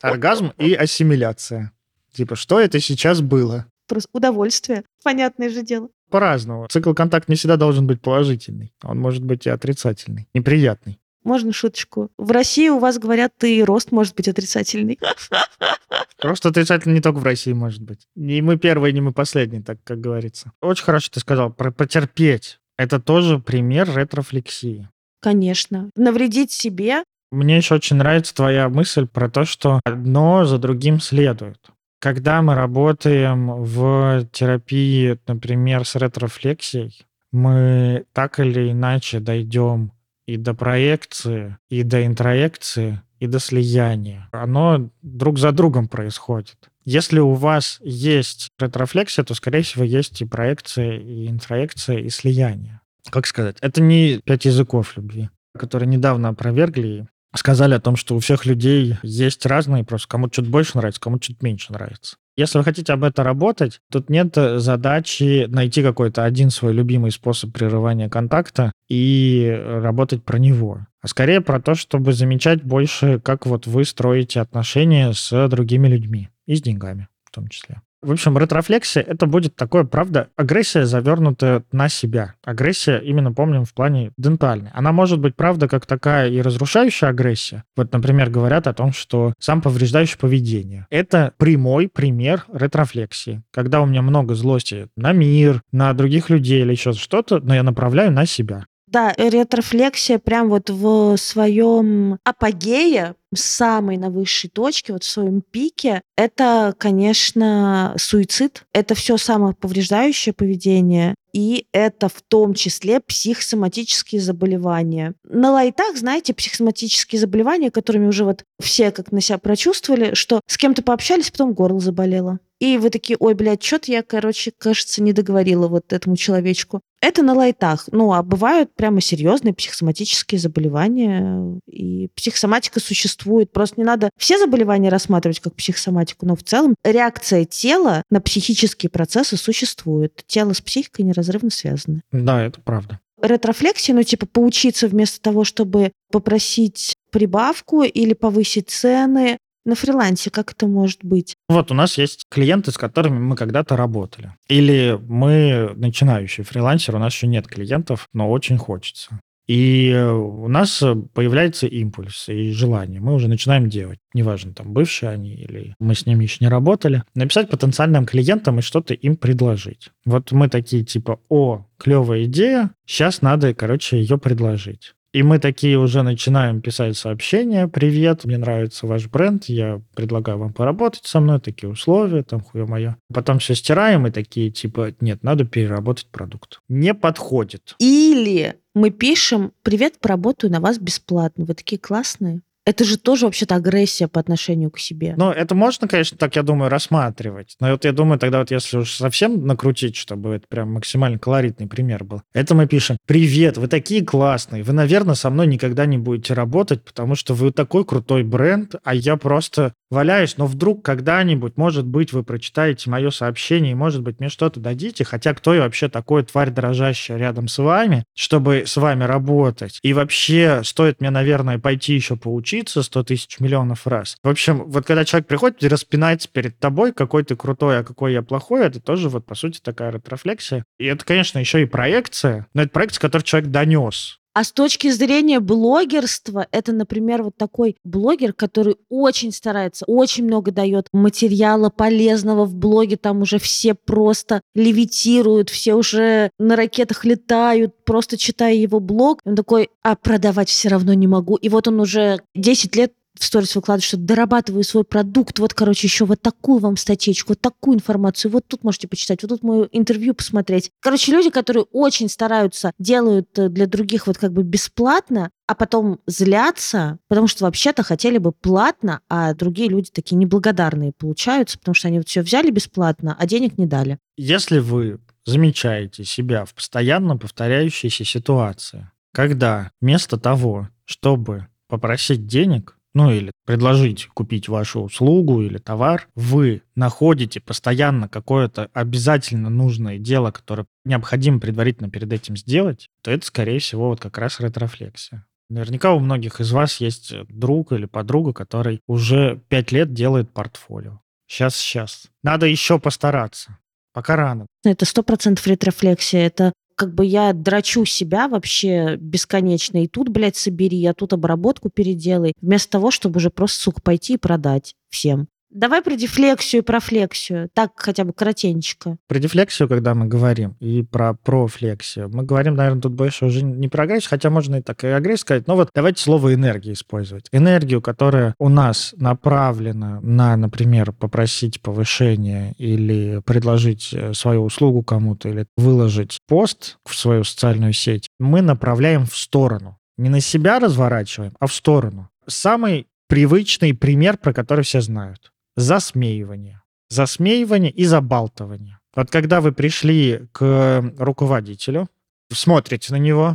Speaker 1: Оргазм и ассимиляция. Типа, что это сейчас было?
Speaker 2: Просто удовольствие. Понятное же дело.
Speaker 1: По-разному. Цикл контакт не всегда должен быть положительный. Он может быть и отрицательный, неприятный.
Speaker 2: Можно шуточку? В России у вас говорят, ты рост может быть отрицательный. [LAUGHS]
Speaker 1: Рост отрицательный не только в России может быть. Не мы первые, не мы последние, так как говорится. Очень хорошо ты сказал про потерпеть. Это тоже пример ретрофлексии.
Speaker 2: Конечно. Навредить себе.
Speaker 1: Мне еще очень нравится твоя мысль про то, что одно за другим следует. Когда мы работаем в терапии, например, с ретрофлексией, мы так или иначе дойдем и до проекции, и до интроекции, и до слияния. Оно друг за другом происходит. Если у вас есть ретрофлексия, то, скорее всего, есть и проекция, и интроекция, и слияние. Как сказать? Это не пять языков любви, которые недавно опровергли сказали о том, что у всех людей есть разные, просто кому-то что-то больше нравится, кому-то что-то меньше нравится. Если вы хотите об этом работать, тут нет задачи найти какой-то один свой любимый способ прерывания контакта и работать про него. А скорее про то, чтобы замечать больше, как вот вы строите отношения с другими людьми и с деньгами в том числе. В общем, ретрофлексия — это будет такое, правда, агрессия, завернутая на себя. Агрессия, именно помним, в плане дентальной. Она может быть, правда, как такая и разрушающая агрессия. Вот, например, говорят о том, что сам повреждающее поведение. Это прямой пример ретрофлексии. Когда у меня много злости на мир, на других людей или еще что-то, но я направляю на себя.
Speaker 2: Да, ретрофлексия прям вот в своем апогее, самой на высшей точке, вот в своем пике, это, конечно, суицид. Это все самоповреждающее поведение. И это в том числе психосоматические заболевания. На лайтах, знаете, психосоматические заболевания, которыми уже вот все как на себя прочувствовали, что с кем-то пообщались, потом горло заболело. И вы такие, ой, блядь, что-то я, короче, кажется, не договорила вот этому человечку. Это на лайтах. Ну, а бывают прямо серьезные психосоматические заболевания. И психосоматика существует. Просто не надо все заболевания рассматривать как психосоматику, но в целом реакция тела на психические процессы существует. Тело с психикой неразрывно связаны.
Speaker 1: Да, это правда.
Speaker 2: Ретрофлексия, ну, типа, поучиться вместо того, чтобы попросить прибавку или повысить цены, на фрилансе как это может быть?
Speaker 1: Вот у нас есть клиенты, с которыми мы когда-то работали. Или мы начинающий фрилансер, у нас еще нет клиентов, но очень хочется. И э, у нас э, появляется импульс и желание. Мы уже начинаем делать. Неважно, там, бывшие они или мы с ними еще не работали. Написать потенциальным клиентам и что-то им предложить. Вот мы такие типа, о, клевая идея, сейчас надо, короче, ее предложить. И мы такие уже начинаем писать сообщения. Привет, мне нравится ваш бренд, я предлагаю вам поработать со мной, такие условия, там хуе мое. Потом все стираем и такие типа, нет, надо переработать продукт. Не подходит.
Speaker 2: Или мы пишем «Привет, поработаю на вас бесплатно». Вы такие классные. Это же тоже вообще-то агрессия по отношению к себе.
Speaker 1: Ну, это можно, конечно, так, я думаю, рассматривать. Но вот я думаю, тогда вот если уж совсем накрутить, чтобы это прям максимально колоритный пример был, это мы пишем «Привет, вы такие классные, вы, наверное, со мной никогда не будете работать, потому что вы такой крутой бренд, а я просто валяюсь, но вдруг когда-нибудь, может быть, вы прочитаете мое сообщение, и, может быть, мне что-то дадите, хотя кто я вообще такой тварь дрожащая рядом с вами, чтобы с вами работать. И вообще, стоит мне, наверное, пойти еще поучиться 100 тысяч миллионов раз. В общем, вот когда человек приходит и распинается перед тобой, какой ты крутой, а какой я плохой, это тоже вот, по сути, такая ретрофлексия. И это, конечно, еще и проекция, но это проекция, которую человек донес.
Speaker 2: А с точки зрения блогерства, это, например, вот такой блогер, который очень старается, очень много дает материала полезного в блоге, там уже все просто левитируют, все уже на ракетах летают, просто читая его блог. Он такой, а продавать все равно не могу. И вот он уже 10 лет в сторис выкладываю, что дорабатываю свой продукт, вот, короче, еще вот такую вам статейку, вот такую информацию, вот тут можете почитать, вот тут мое интервью посмотреть. Короче, люди, которые очень стараются, делают э, для других вот как бы бесплатно, а потом злятся, потому что вообще-то хотели бы платно, а другие люди такие неблагодарные получаются, потому что они вот все взяли бесплатно, а денег не дали.
Speaker 1: Если вы замечаете себя в постоянно повторяющейся ситуации, когда вместо того, чтобы попросить денег, ну или предложить купить вашу услугу или товар, вы находите постоянно какое-то обязательно нужное дело, которое необходимо предварительно перед этим сделать, то это, скорее всего, вот как раз ретрофлексия. Наверняка у многих из вас есть друг или подруга, который уже пять лет делает портфолио. Сейчас, сейчас. Надо еще постараться. Пока рано.
Speaker 2: Это сто процентов ретрофлексия. Это как бы я драчу себя вообще бесконечно. И тут, блядь, собери, а тут обработку переделай. Вместо того, чтобы уже просто, сука, пойти и продать всем. Давай про дефлексию и про флексию. Так хотя бы коротенько.
Speaker 1: Про дефлексию, когда мы говорим, и про профлексию, мы говорим, наверное, тут больше уже не про агрессию, хотя можно и так и агрессию сказать, но вот давайте слово энергия использовать. Энергию, которая у нас направлена на, например, попросить повышение или предложить э, свою услугу кому-то, или выложить пост в свою социальную сеть, мы направляем в сторону. Не на себя разворачиваем, а в сторону. Самый привычный пример, про который все знают засмеивание. Засмеивание и забалтывание. Вот когда вы пришли к руководителю, смотрите на него,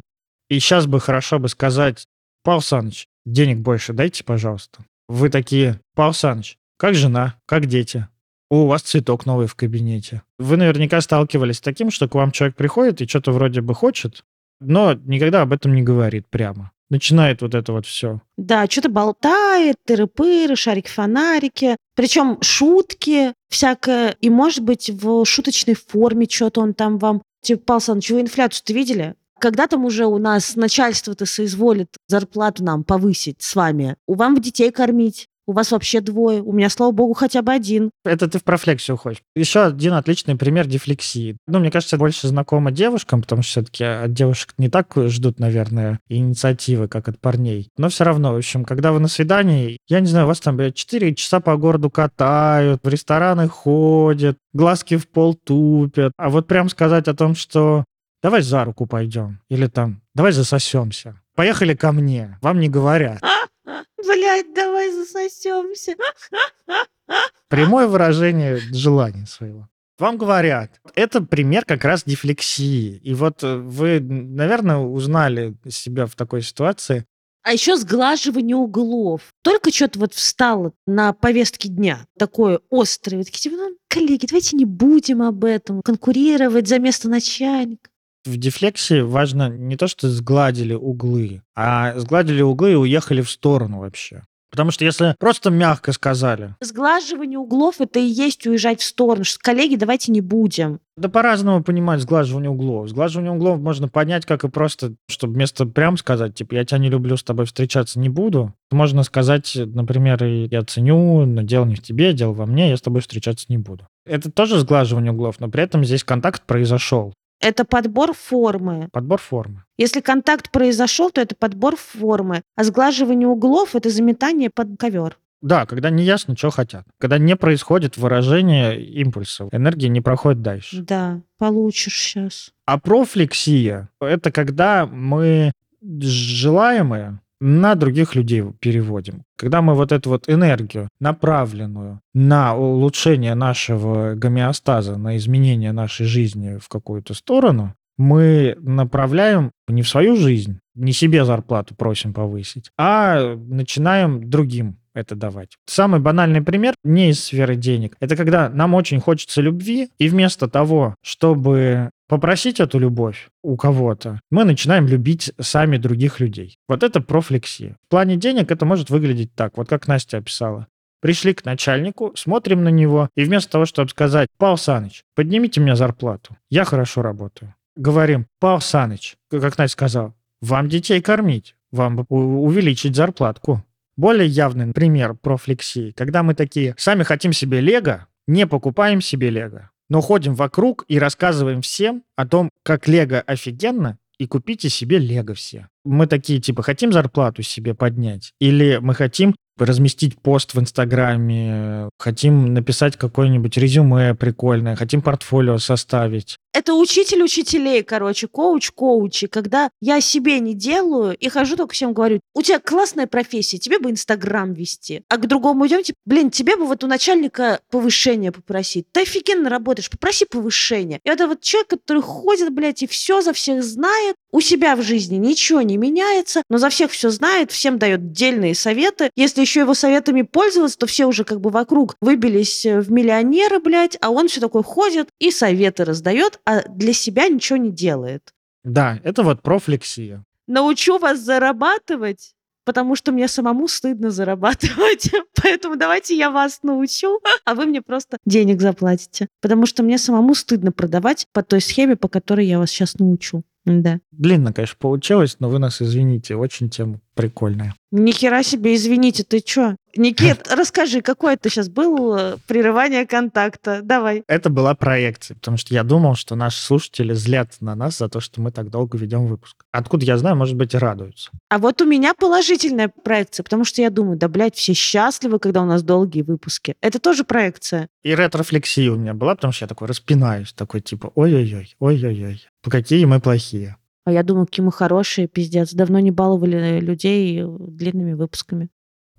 Speaker 1: и сейчас бы хорошо бы сказать, Павел Саныч, денег больше дайте, пожалуйста. Вы такие, Павел Саныч, как жена, как дети? у вас цветок новый в кабинете. Вы наверняка сталкивались с таким, что к вам человек приходит и что-то вроде бы хочет, но никогда об этом не говорит прямо начинает вот это вот все.
Speaker 2: Да, что-то болтает, тыры-пыры, шарики-фонарики. Причем шутки всякое. И, может быть, в шуточной форме что-то он там вам... Типа, Павел Александрович, вы инфляцию-то видели? Когда там уже у нас начальство-то соизволит зарплату нам повысить с вами? У вам детей кормить? У вас вообще двое, у меня, слава богу, хотя бы один.
Speaker 1: Это ты в профлексию хочешь. Еще один отличный пример дефлексии. Ну, мне кажется, больше знакомо девушкам, потому что все-таки от девушек не так ждут, наверное, инициативы, как от парней. Но все равно, в общем, когда вы на свидании, я не знаю, вас там, блядь, 4 часа по городу катают, в рестораны ходят, глазки в пол тупят. А вот прям сказать о том, что давай за руку пойдем, или там, давай засосемся. Поехали ко мне, вам не говорят.
Speaker 2: Блять, давай засосемся.
Speaker 1: Прямое выражение желания своего. Вам говорят, это пример как раз дефлексии. И вот э, вы, наверное, узнали себя в такой ситуации.
Speaker 2: А еще сглаживание углов. Только что-то вот встало на повестке дня, такое острое. Вы такие, типа, ну, коллеги, давайте не будем об этом, конкурировать за место начальника
Speaker 1: в дефлексии важно не то, что сгладили углы, а сгладили углы и уехали в сторону вообще. Потому что если просто мягко сказали,
Speaker 2: Сглаживание углов – это и есть уезжать в сторону. Что, коллеги, давайте не будем.
Speaker 1: да по-разному понимать сглаживание углов. Сглаживание углов можно понять, как и просто, чтобы вместо прям сказать, типа, я тебя не люблю, с тобой встречаться не буду. Можно сказать, например, я ценю, но дело не в тебе, дело во мне, я с тобой встречаться не буду. Это тоже сглаживание углов, но при этом здесь контакт произошел.
Speaker 2: Это подбор формы.
Speaker 1: Подбор формы.
Speaker 2: Если контакт произошел, то это подбор формы. А сглаживание углов – это заметание под ковер.
Speaker 1: Да, когда не ясно, что хотят. Когда не происходит выражение импульса, энергия не проходит дальше.
Speaker 2: Да, получишь сейчас.
Speaker 1: А профлексия — это когда мы желаемое на других людей переводим. Когда мы вот эту вот энергию, направленную на улучшение нашего гомеостаза, на изменение нашей жизни в какую-то сторону, мы направляем не в свою жизнь, не себе зарплату просим повысить, а начинаем другим это давать. Самый банальный пример не из сферы денег. Это когда нам очень хочется любви, и вместо того, чтобы попросить эту любовь у кого-то, мы начинаем любить сами других людей. Вот это профлексия. В плане денег это может выглядеть так, вот как Настя описала. Пришли к начальнику, смотрим на него, и вместо того, чтобы сказать, Павел Саныч, поднимите мне зарплату, я хорошо работаю. Говорим, Павел Саныч, как Настя сказал, вам детей кормить, вам увеличить зарплатку. Более явный пример профлексии, когда мы такие, сами хотим себе лего, не покупаем себе лего, но ходим вокруг и рассказываем всем о том, как лего офигенно, и купите себе лего все. Мы такие, типа, хотим зарплату себе поднять? Или мы хотим разместить пост в Инстаграме, хотим написать какое-нибудь резюме прикольное, хотим портфолио составить.
Speaker 2: Это учитель учителей, короче, коуч коучи. Когда я себе не делаю и хожу только всем говорю, у тебя классная профессия, тебе бы Инстаграм вести. А к другому идем, типа, блин, тебе бы вот у начальника повышение попросить. Ты офигенно работаешь, попроси повышение. И это вот человек, который ходит, блядь, и все за всех знает, у себя в жизни ничего не меняется, но за всех все знает, всем дает дельные советы. Если еще его советами пользоваться, то все уже как бы вокруг выбились э, в миллионеры, блядь, а он все такой ходит и советы раздает, а для себя ничего не делает.
Speaker 1: Да, это вот профлексия.
Speaker 2: Научу вас зарабатывать, потому что мне самому стыдно зарабатывать. [LAUGHS] Поэтому давайте я вас научу, [LAUGHS] а вы мне просто денег заплатите. Потому что мне самому стыдно продавать по той схеме, по которой я вас сейчас научу. Да.
Speaker 1: Длинно, конечно, получилось, но вы нас извините, очень тема прикольная.
Speaker 2: Ни хера себе, извините, ты чё? Никит, [LAUGHS] расскажи, какое это сейчас было прерывание контакта? Давай.
Speaker 1: Это была проекция, потому что я думал, что наши слушатели злят на нас за то, что мы так долго ведем выпуск. Откуда я знаю, может быть, и радуются.
Speaker 2: А вот у меня положительная проекция, потому что я думаю, да, блядь, все счастливы, когда у нас долгие выпуски. Это тоже проекция.
Speaker 1: И ретрофлексия у меня была, потому что я такой распинаюсь, такой типа, ой-ой-ой, ой-ой-ой, какие мы плохие.
Speaker 2: А я думаю, какие мы хорошие, пиздец. Давно не баловали людей длинными выпусками.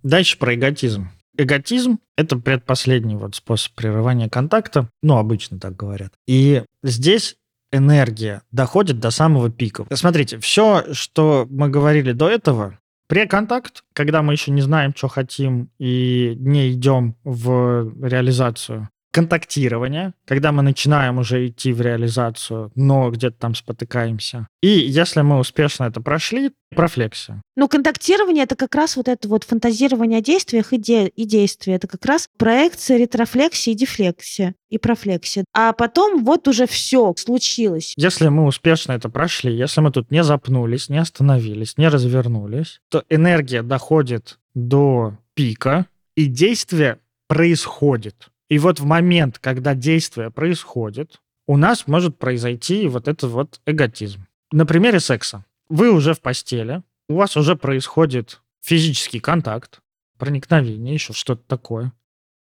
Speaker 1: Дальше про эготизм. Эготизм — это предпоследний вот способ прерывания контакта, ну, обычно так говорят. И здесь энергия доходит до самого пика. Смотрите, все, что мы говорили до этого, преконтакт, когда мы еще не знаем, что хотим и не идем в реализацию контактирование, когда мы начинаем уже идти в реализацию, но где-то там спотыкаемся. И если мы успешно это прошли, профлексия.
Speaker 2: Ну, контактирование — это как раз вот это вот фантазирование о действиях и, де- и действия. Это как раз проекция, ретрофлексия и дефлексия, и профлексия. А потом вот уже все случилось.
Speaker 1: Если мы успешно это прошли, если мы тут не запнулись, не остановились, не развернулись, то энергия доходит до пика, и действие происходит. И вот в момент, когда действие происходит, у нас может произойти вот этот вот эготизм. На примере секса. Вы уже в постели, у вас уже происходит физический контакт, проникновение, еще что-то такое.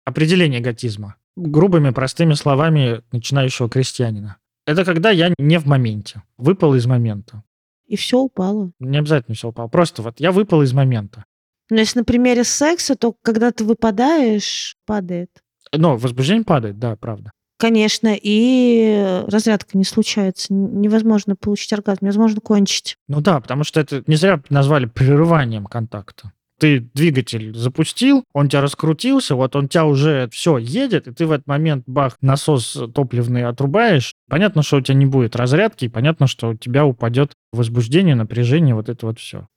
Speaker 1: Определение эготизма. Грубыми, простыми словами начинающего крестьянина. Это когда я не в моменте, выпал из момента.
Speaker 2: И все упало.
Speaker 1: Не обязательно все упало. Просто вот я выпал из момента.
Speaker 2: Но если на примере секса, то когда ты выпадаешь, падает.
Speaker 1: Но возбуждение падает, да, правда.
Speaker 2: Конечно, и разрядка не случается. Невозможно получить оргазм, невозможно кончить.
Speaker 1: Ну да, потому что это не зря назвали прерыванием контакта. Ты двигатель запустил, он тебя раскрутился, вот он тебя уже все едет, и ты в этот момент бах, насос топливный отрубаешь. Понятно, что у тебя не будет разрядки, и понятно, что у тебя упадет возбуждение, напряжение, вот это вот все.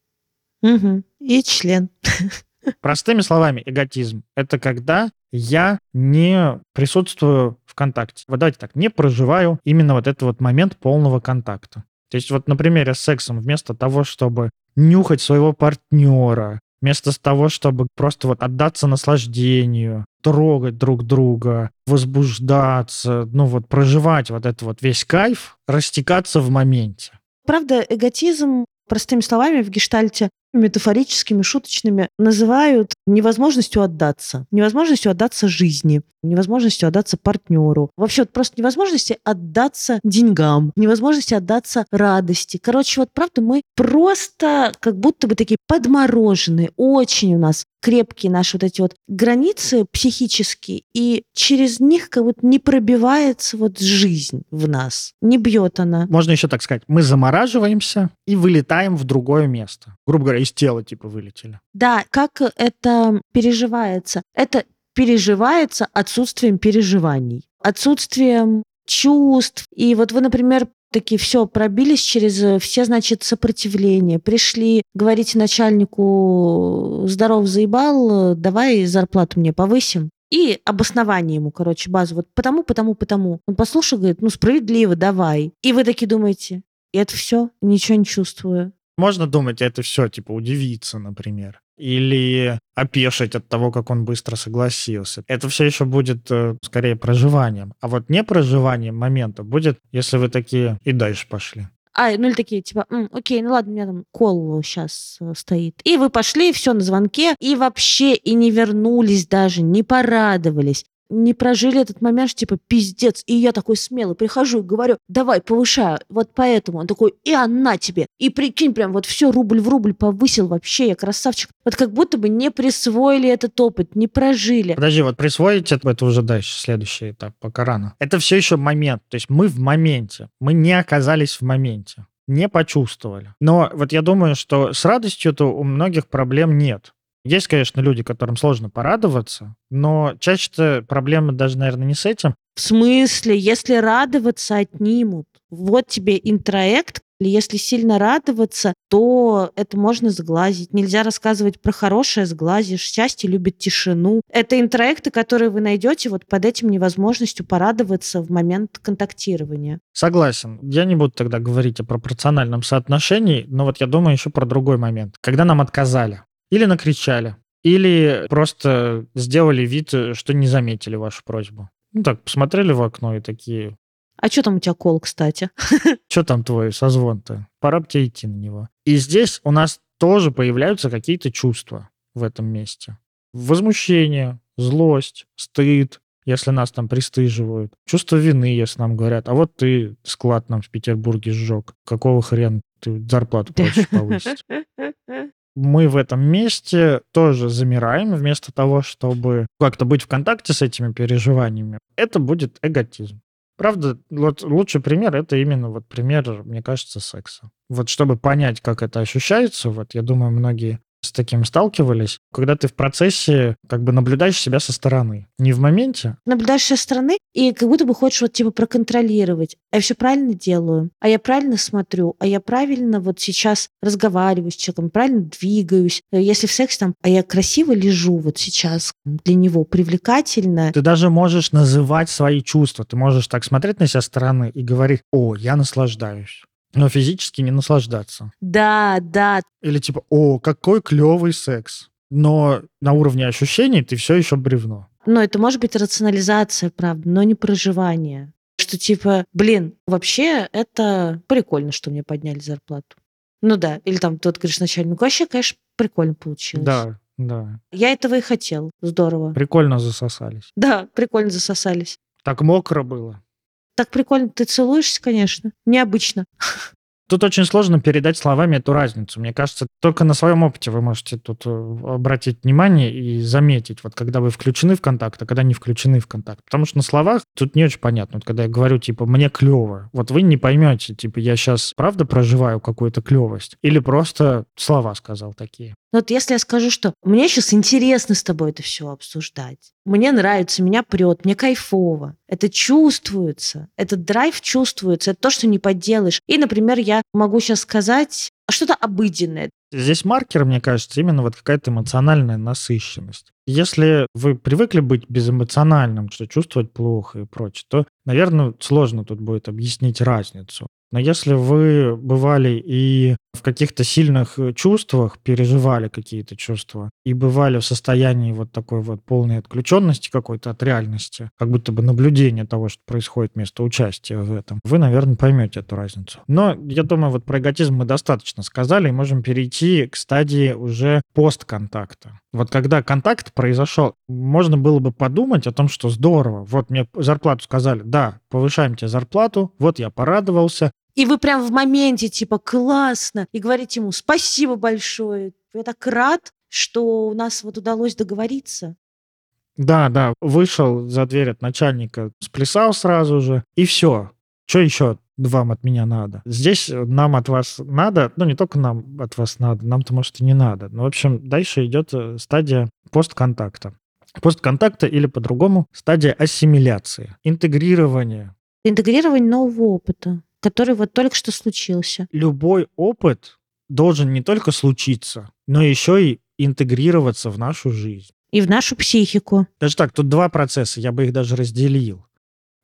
Speaker 2: Угу. И член. [LAUGHS]
Speaker 1: Простыми словами, эготизм — это когда я не присутствую в контакте. Вот давайте так, не проживаю именно вот этот вот момент полного контакта. То есть вот на примере с сексом, вместо того, чтобы нюхать своего партнера, вместо того, чтобы просто вот отдаться наслаждению, трогать друг друга, возбуждаться, ну вот проживать вот этот вот весь кайф, растекаться в моменте.
Speaker 2: Правда, эготизм, простыми словами, в гештальте метафорическими, шуточными называют невозможностью отдаться, невозможностью отдаться жизни, невозможностью отдаться партнеру. Вообще вот просто невозможности отдаться деньгам, невозможности отдаться радости. Короче, вот правда мы просто как будто бы такие подмороженные, очень у нас крепкие наши вот эти вот границы психические, и через них как будто не пробивается вот жизнь в нас, не бьет она.
Speaker 1: Можно еще так сказать, мы замораживаемся и вылетаем в другое место. Грубо говоря, из тела типа вылетели.
Speaker 2: Да, как это переживается? Это переживается отсутствием переживаний, отсутствием чувств. И вот вы, например, такие все пробились через все, значит, сопротивления. Пришли, говорите начальнику, здоров, заебал, давай зарплату мне повысим. И обоснование ему, короче, базу. Вот потому, потому, потому. Он послушал, говорит, ну, справедливо, давай. И вы такие думаете, и это все, ничего не чувствую.
Speaker 1: Можно думать, это все, типа, удивиться, например. Или опешить от того, как он быстро согласился. Это все еще будет э, скорее проживанием. А вот не проживанием момента будет, если вы такие и дальше пошли.
Speaker 2: А, ну или такие, типа, М, окей, ну ладно, у меня там кол сейчас э, стоит. И вы пошли, все на звонке, и вообще и не вернулись даже, не порадовались не прожили этот момент, что, типа, пиздец. И я такой смелый прихожу и говорю, давай, повышаю. Вот поэтому. Он такой, и она тебе. И прикинь, прям вот все рубль в рубль повысил вообще, я красавчик. Вот как будто бы не присвоили этот опыт, не прожили.
Speaker 1: Подожди, вот присвоить это, это уже дальше, следующий этап, пока рано. Это все еще момент. То есть мы в моменте. Мы не оказались в моменте не почувствовали. Но вот я думаю, что с радостью-то у многих проблем нет. Есть, конечно, люди, которым сложно порадоваться, но чаще проблема даже, наверное, не с этим.
Speaker 2: В смысле, если радоваться отнимут? Вот тебе интроект, если сильно радоваться, то это можно сглазить. Нельзя рассказывать про хорошее, сглазишь. Счастье любит тишину. Это интроекты, которые вы найдете вот под этим невозможностью порадоваться в момент контактирования.
Speaker 1: Согласен. Я не буду тогда говорить о пропорциональном соотношении, но вот я думаю еще про другой момент. Когда нам отказали, или накричали, или просто сделали вид, что не заметили вашу просьбу. Ну так, посмотрели в окно и такие...
Speaker 2: А что там у тебя кол, кстати? [LAUGHS]
Speaker 1: Что там твой созвон-то? Пора бы тебе идти на него. И здесь у нас тоже появляются какие-то чувства в этом месте. Возмущение, злость, стыд, если нас там пристыживают. Чувство вины, если нам говорят, а вот ты склад нам в Петербурге сжег. Какого хрена ты зарплату хочешь повысить? [LAUGHS] мы в этом месте тоже замираем вместо того, чтобы как-то быть в контакте с этими переживаниями. Это будет эготизм. Правда, вот лучший пример это именно вот пример, мне кажется, секса. Вот чтобы понять, как это ощущается, вот я думаю, многие с таким сталкивались, когда ты в процессе как бы наблюдаешь себя со стороны, не в моменте.
Speaker 2: Наблюдаешь со стороны и как будто бы хочешь вот типа проконтролировать. А я все правильно делаю, а я правильно смотрю, а я правильно вот сейчас разговариваю с человеком, правильно двигаюсь. Если в сексе там, а я красиво лежу вот сейчас для него, привлекательно.
Speaker 1: Ты даже можешь называть свои чувства. Ты можешь так смотреть на себя со стороны и говорить, о, я наслаждаюсь но физически не наслаждаться.
Speaker 2: Да, да.
Speaker 1: Или типа, о, какой клевый секс. Но на уровне ощущений ты все еще бревно.
Speaker 2: Но это может быть рационализация, правда, но не проживание. Что типа, блин, вообще это прикольно, что мне подняли зарплату. Ну да, или там тот говоришь начальнику, вообще, конечно, прикольно получилось.
Speaker 1: Да, да.
Speaker 2: Я этого и хотел. Здорово.
Speaker 1: Прикольно засосались.
Speaker 2: Да, прикольно засосались.
Speaker 1: Так мокро было.
Speaker 2: Так прикольно ты целуешься, конечно. Необычно.
Speaker 1: Тут очень сложно передать словами эту разницу. Мне кажется, только на своем опыте вы можете тут э, обратить внимание и заметить, вот когда вы включены в контакт, а когда не включены в контакт. Потому что на словах тут не очень понятно. Вот когда я говорю, типа, мне клево, вот вы не поймете, типа, я сейчас правда проживаю какую-то клевость или просто слова сказал такие.
Speaker 2: Но вот если я скажу, что мне сейчас интересно с тобой это все обсуждать, мне нравится, меня прет, мне кайфово, это чувствуется, этот драйв чувствуется, это то, что не подделаешь. И, например, я могу сейчас сказать что-то обыденное.
Speaker 1: Здесь маркер, мне кажется, именно вот какая-то эмоциональная насыщенность. Если вы привыкли быть безэмоциональным, что чувствовать плохо и прочее, то, наверное, сложно тут будет объяснить разницу. Но если вы бывали и в каких-то сильных э, чувствах, переживали какие-то чувства, и бывали в состоянии вот такой вот полной отключенности какой-то от реальности, как будто бы наблюдение того, что происходит вместо участия в этом, вы, наверное, поймете эту разницу. Но я думаю, вот про эготизм мы достаточно сказали, и можем перейти к стадии уже постконтакта. Вот когда контакт произошел, можно было бы подумать о том, что здорово, вот мне зарплату сказали, да, повышаем тебе зарплату, вот я порадовался,
Speaker 2: и вы прям в моменте типа классно, и говорите ему спасибо большое, я так рад, что у нас вот удалось договориться.
Speaker 1: Да, да, вышел за дверь от начальника, сплясал сразу же, и все. Что еще вам от меня надо? Здесь нам от вас надо, ну не только нам от вас надо, нам-то, может, и не надо. Но, в общем, дальше идет э, стадия постконтакта. Постконтакта или по-другому стадия ассимиляции, интегрирования.
Speaker 2: Интегрирование нового опыта который вот только что случился.
Speaker 1: Любой опыт должен не только случиться, но еще и интегрироваться в нашу жизнь.
Speaker 2: И в нашу психику.
Speaker 1: Даже так, тут два процесса, я бы их даже разделил.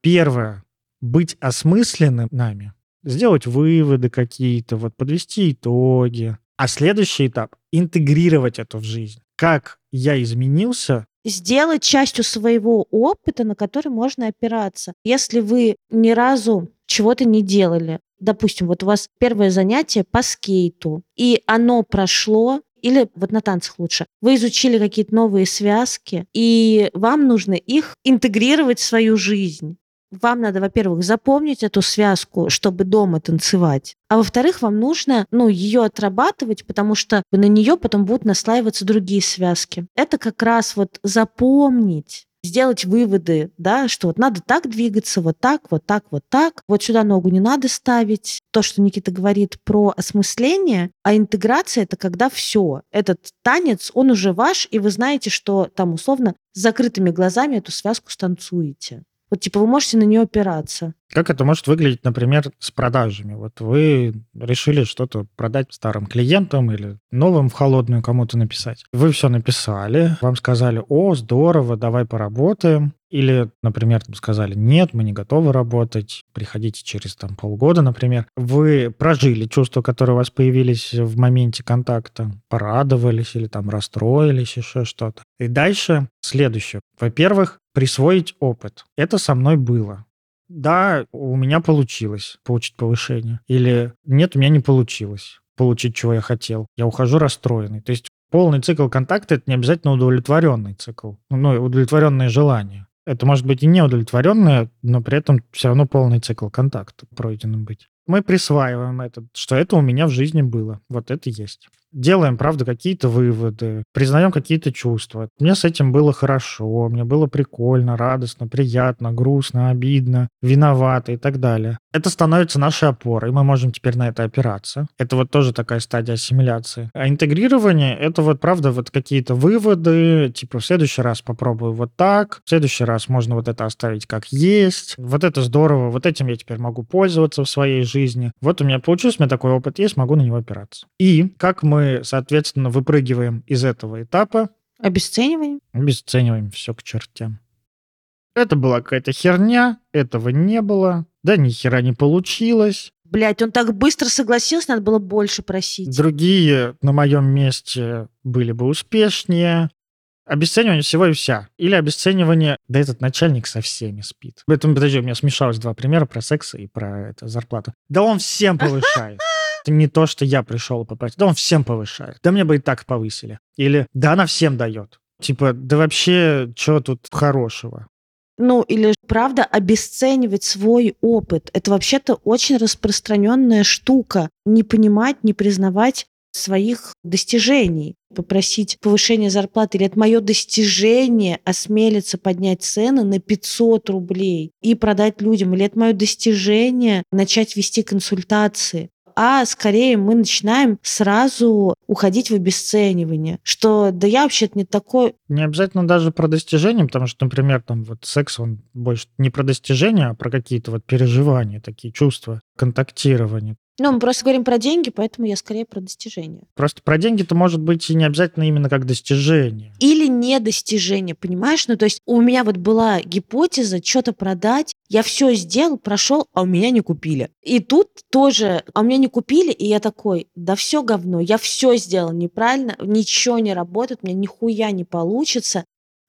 Speaker 1: Первое — быть осмысленным нами, сделать выводы какие-то, вот подвести итоги. А следующий этап — интегрировать это в жизнь. Как я изменился
Speaker 2: сделать частью своего опыта, на который можно опираться. Если вы ни разу чего-то не делали, допустим, вот у вас первое занятие по скейту, и оно прошло, или вот на танцах лучше, вы изучили какие-то новые связки, и вам нужно их интегрировать в свою жизнь. Вам надо, во-первых, запомнить эту связку, чтобы дома танцевать. А во-вторых, вам нужно ну, ее отрабатывать, потому что на нее потом будут наслаиваться другие связки. Это как раз вот запомнить сделать выводы, да, что вот надо так двигаться, вот так, вот так, вот так, вот сюда ногу не надо ставить. То, что Никита говорит про осмысление, а интеграция — это когда все, этот танец, он уже ваш, и вы знаете, что там условно с закрытыми глазами эту связку станцуете. Вот типа вы можете на нее опираться.
Speaker 1: Как это может выглядеть, например, с продажами? Вот вы решили что-то продать старым клиентам или новым в холодную кому-то написать. Вы все написали, вам сказали, о, здорово, давай поработаем. Или, например, сказали, нет, мы не готовы работать, приходите через там, полгода, например. Вы прожили чувства, которые у вас появились в моменте контакта, порадовались или там расстроились, еще что-то. И дальше следующее. Во-первых, присвоить опыт. Это со мной было. Да, у меня получилось получить повышение. Или нет, у меня не получилось получить, чего я хотел. Я ухожу расстроенный. То есть полный цикл контакта — это не обязательно удовлетворенный цикл. Ну, удовлетворенное желание. Это может быть и неудовлетворенное, но при этом все равно полный цикл контакта пройденным быть. Мы присваиваем это, что это у меня в жизни было. Вот это есть делаем, правда, какие-то выводы, признаем какие-то чувства. Мне с этим было хорошо, мне было прикольно, радостно, приятно, грустно, обидно, виновато и так далее. Это становится нашей опорой, мы можем теперь на это опираться. Это вот тоже такая стадия ассимиляции. А интегрирование — это вот, правда, вот какие-то выводы, типа в следующий раз попробую вот так, в следующий раз можно вот это оставить как есть, вот это здорово, вот этим я теперь могу пользоваться в своей жизни. Вот у меня получилось, у меня такой опыт есть, могу на него опираться. И как мы соответственно, выпрыгиваем из этого этапа.
Speaker 2: Обесцениваем?
Speaker 1: Обесцениваем все к чертям. Это была какая-то херня, этого не было, да ни хера не получилось.
Speaker 2: Блять, он так быстро согласился, надо было больше просить.
Speaker 1: Другие на моем месте были бы успешнее. Обесценивание всего и вся. Или обесценивание... Да этот начальник со всеми спит. Это, подожди, у меня смешалось два примера про секс и про это, зарплату. Да он всем [LAUGHS] повышает. Это не то, что я пришел попросить. Да он всем повышает. Да мне бы и так повысили. Или да она всем дает. Типа, да вообще, что тут хорошего?
Speaker 2: Ну, или правда обесценивать свой опыт. Это вообще-то очень распространенная штука. Не понимать, не признавать своих достижений. Попросить повышение зарплаты или это мое достижение осмелиться поднять цены на 500 рублей и продать людям. Или это мое достижение начать вести консультации а скорее мы начинаем сразу уходить в обесценивание, что да я вообще-то не такой.
Speaker 1: Не обязательно даже про достижения, потому что, например, там вот секс, он больше не про достижения, а про какие-то вот переживания, такие чувства, контактирование.
Speaker 2: Ну, мы просто говорим про деньги, поэтому я скорее про достижения.
Speaker 1: Просто про деньги-то может быть и не обязательно именно как достижение.
Speaker 2: Или недостижение, понимаешь? Ну, то есть у меня вот была гипотеза что-то продать, я все сделал, прошел, а у меня не купили. И тут тоже, а у меня не купили, и я такой, да все говно, я все сделал неправильно, ничего не работает, у меня нихуя не получится.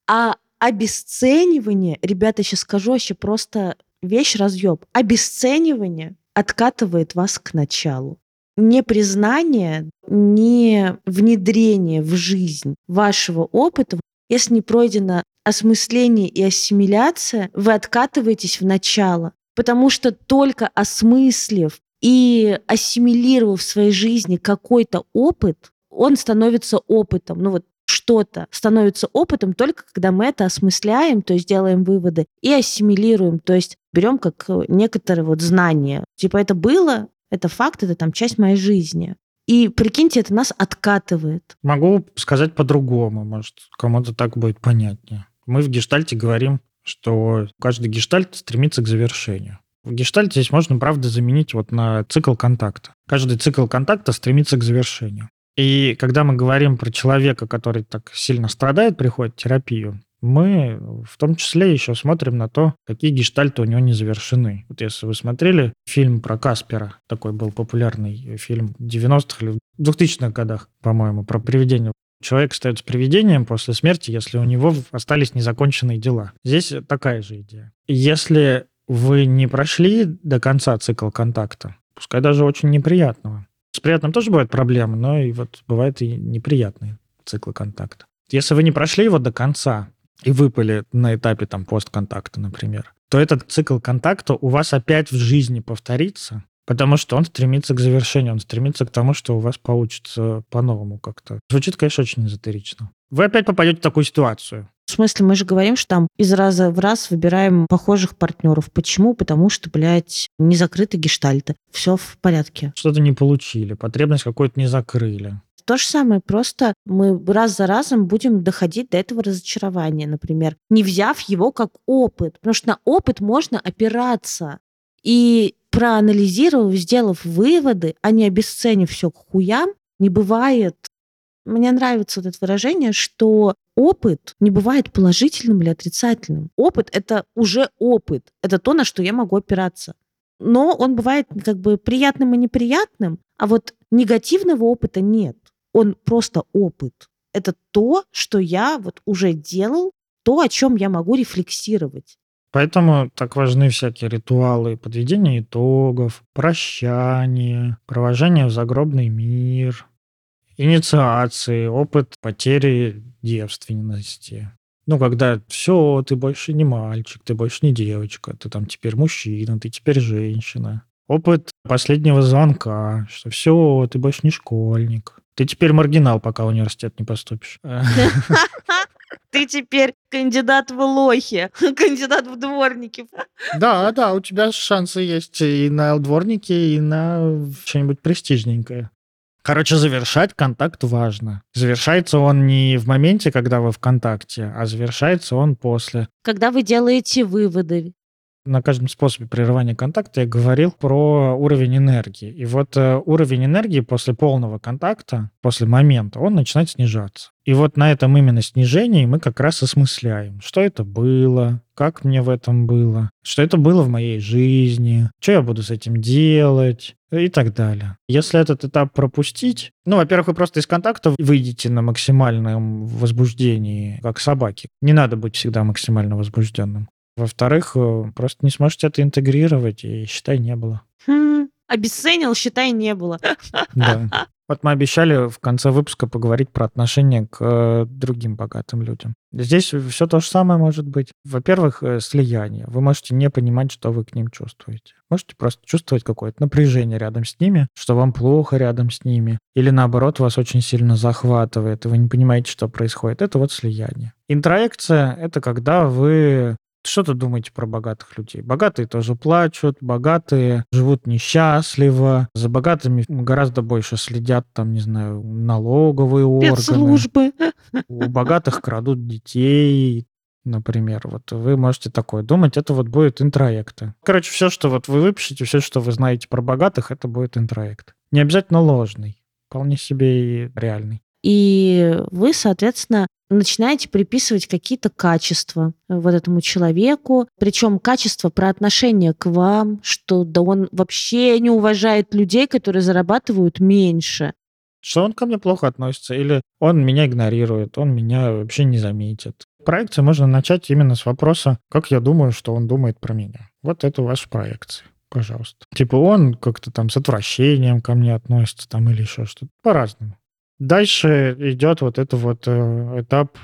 Speaker 2: А обесценивание, ребята, сейчас скажу вообще просто вещь разъеб. Обесценивание откатывает вас к началу. Не признание, не внедрение в жизнь вашего опыта, если не пройдено осмысление и ассимиляция, вы откатываетесь в начало. Потому что только осмыслив и ассимилировав в своей жизни какой-то опыт, он становится опытом. Ну вот что-то становится опытом только когда мы это осмысляем, то есть делаем выводы и ассимилируем, то есть берем как э, некоторые вот знания. Типа это было, это факт, это там часть моей жизни. И прикиньте, это нас откатывает.
Speaker 1: Могу сказать по-другому, может, кому-то так будет понятнее. Мы в гештальте говорим, что каждый гештальт стремится к завершению. В гештальте здесь можно, правда, заменить вот на цикл контакта. Каждый цикл контакта стремится к завершению. И когда мы говорим про человека, который так сильно страдает, приходит в терапию, мы в том числе еще смотрим на то, какие гештальты у него не завершены. Вот если вы смотрели фильм про Каспера, такой был популярный фильм 90-х или 2000-х годах, по-моему, про привидение. Человек остается привидением после смерти, если у него остались незаконченные дела. Здесь такая же идея. Если вы не прошли до конца цикл контакта, пускай даже очень неприятного, с приятным тоже бывают проблемы, но и вот бывают и неприятные циклы контакта. Если вы не прошли его до конца и выпали на этапе там постконтакта, например, то этот цикл контакта у вас опять в жизни повторится, потому что он стремится к завершению, он стремится к тому, что у вас получится по-новому как-то. Звучит, конечно, очень эзотерично. Вы опять попадете в такую ситуацию.
Speaker 2: В смысле, мы же говорим, что там из раза в раз выбираем похожих партнеров. Почему? Потому что, блядь, не закрыты гештальты. Все в порядке.
Speaker 1: Что-то не получили, потребность какую-то не закрыли.
Speaker 2: То же самое, просто мы раз за разом будем доходить до этого разочарования, например, не взяв его как опыт. Потому что на опыт можно опираться. И проанализировав, сделав выводы, а не обесценив все к хуям, не бывает мне нравится вот это выражение, что опыт не бывает положительным или отрицательным. Опыт — это уже опыт. Это то, на что я могу опираться. Но он бывает как бы приятным и неприятным, а вот негативного опыта нет. Он просто опыт. Это то, что я вот уже делал, то, о чем я могу рефлексировать.
Speaker 1: Поэтому так важны всякие ритуалы подведения итогов, прощание, провожание в загробный мир, инициации, опыт потери девственности. Ну, когда все, ты больше не мальчик, ты больше не девочка, ты там теперь мужчина, ты теперь женщина. Опыт последнего звонка, что все, ты больше не школьник. Ты теперь маргинал, пока в университет не поступишь. [LAUGHS]
Speaker 2: Ты теперь кандидат в лохи, [LAUGHS] кандидат в дворники.
Speaker 1: Да, да, у тебя шансы есть и на дворники, и на что-нибудь престижненькое. Короче, завершать контакт важно. Завершается он не в моменте, когда вы в контакте, а завершается он после.
Speaker 2: Когда вы делаете выводы.
Speaker 1: На каждом способе прерывания контакта я говорил про уровень энергии. И вот э, уровень энергии после полного контакта, после момента, он начинает снижаться. И вот на этом именно снижении мы как раз осмысляем, что это было, как мне в этом было, что это было в моей жизни, что я буду с этим делать и так далее. Если этот этап пропустить, ну, во-первых, вы просто из контакта выйдете на максимальном возбуждении, как собаки. Не надо быть всегда максимально возбужденным. Во-вторых, э, просто не сможете это интегрировать, и считай, не было.
Speaker 2: Хм, обесценил, считай, не было.
Speaker 1: Да. [LAUGHS] Вот мы обещали в конце выпуска поговорить про отношение к э, другим богатым людям. Здесь все то же самое может быть. Во-первых, э, слияние. Вы можете не понимать, что вы к ним чувствуете. Можете просто чувствовать какое-то напряжение рядом с ними, что вам плохо рядом с ними. Или наоборот, вас очень сильно захватывает, и вы не понимаете, что происходит. Это вот слияние. Интроекция — это когда вы что ты думаете про богатых людей? Богатые тоже плачут, богатые живут несчастливо, за богатыми гораздо больше следят, там, не знаю, налоговые органы.
Speaker 2: Спецслужбы.
Speaker 1: У богатых крадут детей. например. Вот вы можете такое думать, это вот будет интроекты. Короче, все, что вот вы выпишете, все, что вы знаете про богатых, это будет интроект. Не обязательно ложный, вполне себе и реальный.
Speaker 2: И вы, соответственно, начинаете приписывать какие-то качества вот этому человеку, причем качество про отношение к вам, что да он вообще не уважает людей, которые зарабатывают меньше.
Speaker 1: Что он ко мне плохо относится, или он меня игнорирует, он меня вообще не заметит. Проекцию можно начать именно с вопроса, как я думаю, что он думает про меня. Вот это ваша проекция пожалуйста. Типа он как-то там с отвращением ко мне относится там или еще что-то. По-разному. Дальше идет вот это вот э, этап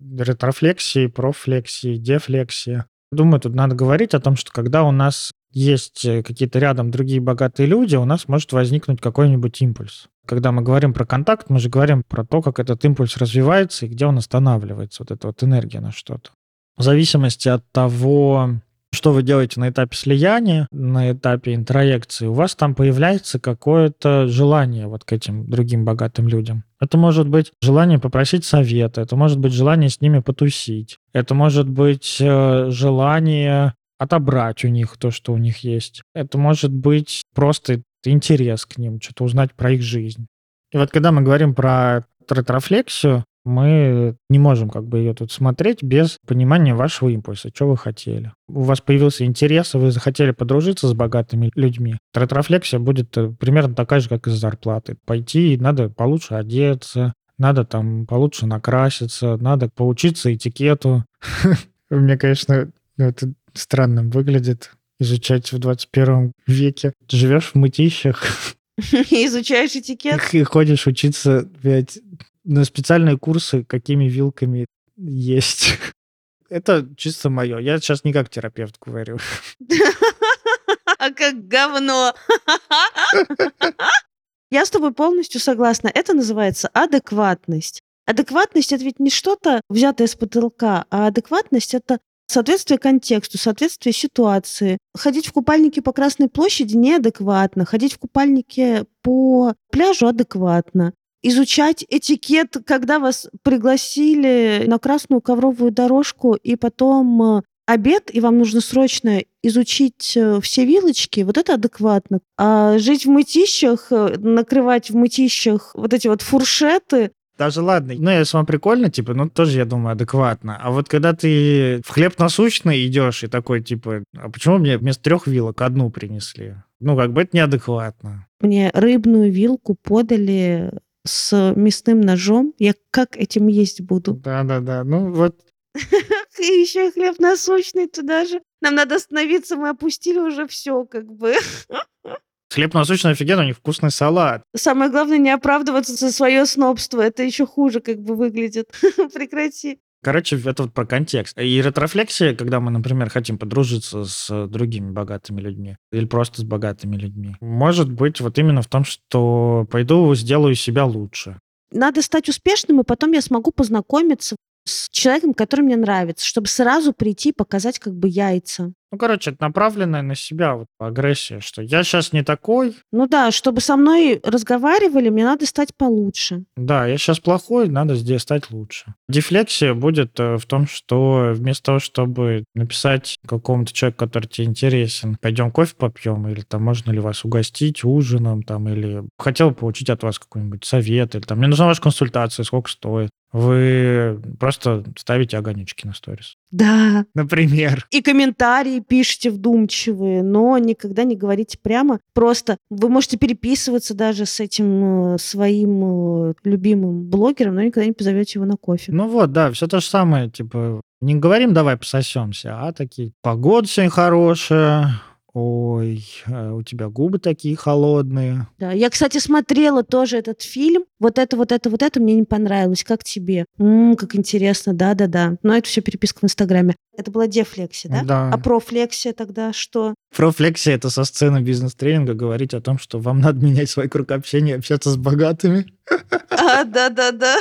Speaker 1: ретрофлексии, профлексии, дефлексии. Думаю, тут надо говорить о том, что когда у нас есть э, какие-то рядом другие богатые люди, у нас может возникнуть какой-нибудь импульс. Когда мы говорим про контакт, мы же говорим про то, как этот импульс развивается и где он останавливается, вот эта вот энергия на что-то. В зависимости от того, что вы делаете на этапе слияния, на этапе интроекции, у вас там появляется какое-то желание вот к этим другим богатым людям. Это может быть желание попросить совета, это может быть желание с ними потусить, это может быть э, желание отобрать у них то, что у них есть. Это может быть просто интерес к ним, что-то узнать про их жизнь. И вот когда мы говорим про ретрофлексию, мы не можем как бы ее тут смотреть без понимания вашего импульса, что вы хотели. У вас появился интерес, и вы захотели подружиться с богатыми людьми. Ретрофлексия будет э, примерно такая же, как из зарплаты. Пойти, надо получше одеться, надо там получше накраситься, надо поучиться этикету. [LAUGHS] Мне, конечно, это странно выглядит изучать в 21 веке. Живешь в мытищах. [LAUGHS]
Speaker 2: Изучаешь этикет.
Speaker 1: И [LAUGHS] ходишь учиться, блядь, на специальные курсы, какими вилками есть. [LAUGHS] Это чисто мое. Я сейчас не как терапевт говорю. [LAUGHS]
Speaker 2: А как говно. [LAUGHS] Я с тобой полностью согласна. Это называется адекватность. Адекватность — это ведь не что-то взятое с потолка, а адекватность — это соответствие контексту, соответствие ситуации. Ходить в купальнике по Красной площади неадекватно, ходить в купальнике по пляжу адекватно изучать этикет, когда вас пригласили на красную ковровую дорожку, и потом э, обед, и вам нужно срочно изучить э, все вилочки, вот это адекватно. А жить в мытищах, э, накрывать в мытищах вот эти вот фуршеты,
Speaker 1: даже ладно, ну, если вам прикольно, типа, ну, тоже, я думаю, адекватно. А вот когда ты в хлеб насущный идешь и такой, типа, а почему мне вместо трех вилок одну принесли? Ну, как бы это неадекватно.
Speaker 2: Мне рыбную вилку подали с мясным ножом. Я как этим есть буду?
Speaker 1: Да-да-да. Ну, вот [LAUGHS]
Speaker 2: И еще и хлеб насущный туда же. Нам надо остановиться, мы опустили уже все, как бы. [LAUGHS]
Speaker 1: Хлеб насущный офигенно, у них вкусный салат.
Speaker 2: Самое главное не оправдываться за свое снобство. Это еще хуже как бы выглядит. [LAUGHS] Прекрати.
Speaker 1: Короче, это вот про контекст. И ретрофлексия, когда мы, например, хотим подружиться с другими богатыми людьми или просто с богатыми людьми, может быть вот именно в том, что пойду сделаю себя лучше.
Speaker 2: Надо стать успешным, и потом я смогу познакомиться с человеком, который мне нравится, чтобы сразу прийти и показать как бы яйца.
Speaker 1: Ну, короче, это направленная на себя вот агрессия, что я сейчас не такой.
Speaker 2: Ну да, чтобы со мной разговаривали, мне надо стать получше.
Speaker 1: Да, я сейчас плохой, надо здесь стать лучше. Дефлексия будет э, в том, что вместо того, чтобы написать какому-то человеку, который тебе интересен, пойдем кофе попьем, или там можно ли вас угостить ужином, там, или хотел получить от вас какой-нибудь совет, или там, мне нужна ваша консультация, сколько стоит. Вы просто ставите огонечки на сторис.
Speaker 2: Да.
Speaker 1: Например.
Speaker 2: И комментарии пишите вдумчивые, но никогда не говорите прямо. Просто вы можете переписываться даже с этим э, своим э, любимым блогером, но никогда не позовете его на кофе.
Speaker 1: Ну вот, да, все то же самое, типа, не говорим, давай пососемся, а такие, погода сегодня хорошая, Ой, э, у тебя губы такие холодные.
Speaker 2: Да, я, кстати, смотрела тоже этот фильм. Вот это, вот это, вот это мне не понравилось. Как тебе? М-м, как интересно, да-да-да. Но это все переписка в Инстаграме. Это была дефлексия, да?
Speaker 1: Да.
Speaker 2: А профлексия тогда что?
Speaker 1: Профлексия — это со сцены бизнес-тренинга говорить о том, что вам надо менять свой круг общения, общаться с богатыми.
Speaker 2: А, да-да-да.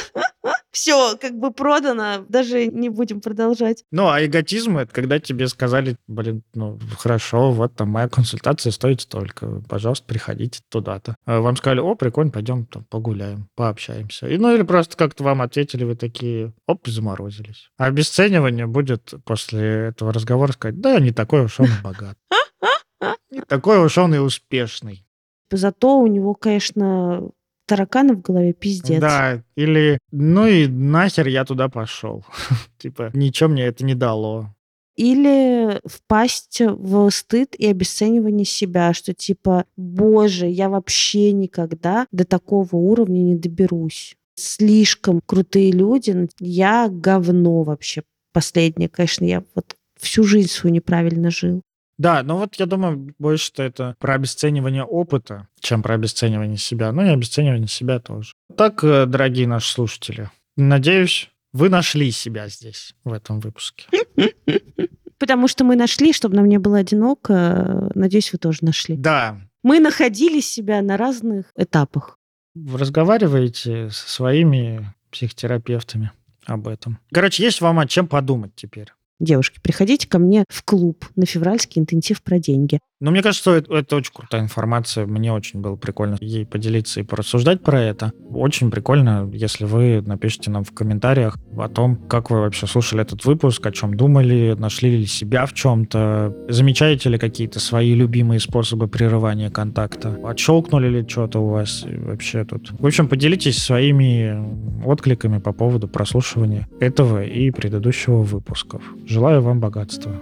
Speaker 2: Все, как бы продано, даже не будем продолжать.
Speaker 1: Ну, а эготизм — это когда тебе сказали, блин, ну, хорошо, вот там моя консультация стоит столько, пожалуйста, приходите туда-то. А вам сказали, о, прикольно, пойдем там погуляем, пообщаемся. И, ну, или просто как-то вам ответили, вы такие, оп, заморозились. А обесценивание будет после этого разговора сказать, да, не такой уж он и богат. [LAUGHS] Не такой уж он и успешный.
Speaker 2: Зато у него, конечно, тараканы в голове пиздец.
Speaker 1: Да, или ну и нахер я туда пошел. [LAUGHS] типа, ничего мне это не дало.
Speaker 2: Или впасть в стыд и обесценивание себя, что типа, боже, я вообще никогда до такого уровня не доберусь. Слишком крутые люди, я говно вообще последнее. Конечно, я вот всю жизнь свою неправильно жил.
Speaker 1: Да, но вот я думаю, больше что это про обесценивание опыта, чем про обесценивание себя. Ну и обесценивание себя тоже. Так, э, дорогие наши слушатели, надеюсь, вы нашли себя здесь, в этом выпуске. [LAUGHS]
Speaker 2: Потому что мы нашли, чтобы нам не было одиноко. Надеюсь, вы тоже нашли.
Speaker 1: Да.
Speaker 2: Мы находили себя на разных этапах.
Speaker 1: Разговариваете со своими психотерапевтами об этом. Короче, есть вам о чем подумать теперь.
Speaker 2: Девушки, приходите ко мне в клуб на февральский интенсив про деньги.
Speaker 1: Ну, мне кажется, это, это очень крутая информация. Мне очень было прикольно ей поделиться и порассуждать про это. Очень прикольно, если вы напишите нам в комментариях о том, как вы вообще слушали этот выпуск, о чем думали, нашли ли себя в чем-то, замечаете ли какие-то свои любимые способы прерывания контакта, отщелкнули ли что-то у вас вообще тут. В общем, поделитесь своими откликами по поводу прослушивания этого и предыдущего выпусков. Желаю вам богатства.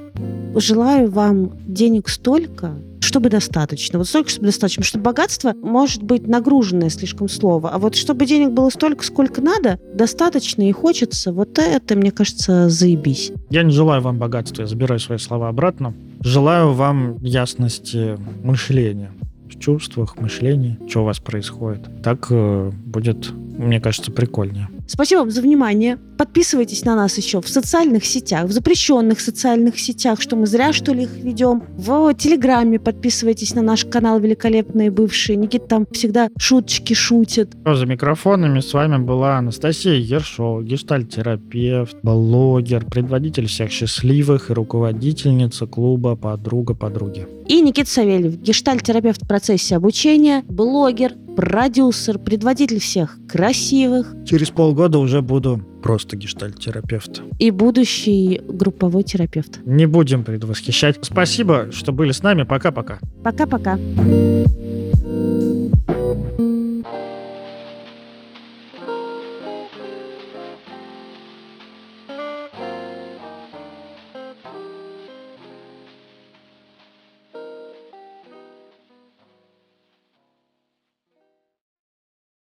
Speaker 2: Желаю вам денег столько, чтобы достаточно. Вот столько, чтобы достаточно. Потому что богатство может быть нагруженное слишком слово. А вот чтобы денег было столько, сколько надо, достаточно и хочется, вот это, мне кажется, заебись.
Speaker 1: Я не желаю вам богатства, я забираю свои слова обратно. Желаю вам ясности мышления в чувствах, мышлении, что у вас происходит. Так э, будет, мне кажется, прикольнее.
Speaker 2: Спасибо вам за внимание. Подписывайтесь на нас еще в социальных сетях, в запрещенных социальных сетях, что мы зря, что ли, их ведем. В Телеграме подписывайтесь на наш канал «Великолепные бывшие». Никита там всегда шуточки шутит.
Speaker 1: За микрофонами с вами была Анастасия Ершова, гештальтерапевт, блогер, предводитель всех счастливых и руководительница клуба «Подруга подруги».
Speaker 2: И Никита Савельев, гештальтерапевт в процессе обучения, блогер, продюсер, предводитель всех красивых.
Speaker 1: Через полгода уже буду просто гештальт-терапевт.
Speaker 2: И будущий групповой терапевт.
Speaker 1: Не будем предвосхищать. Спасибо, что были с нами. Пока-пока.
Speaker 2: Пока-пока.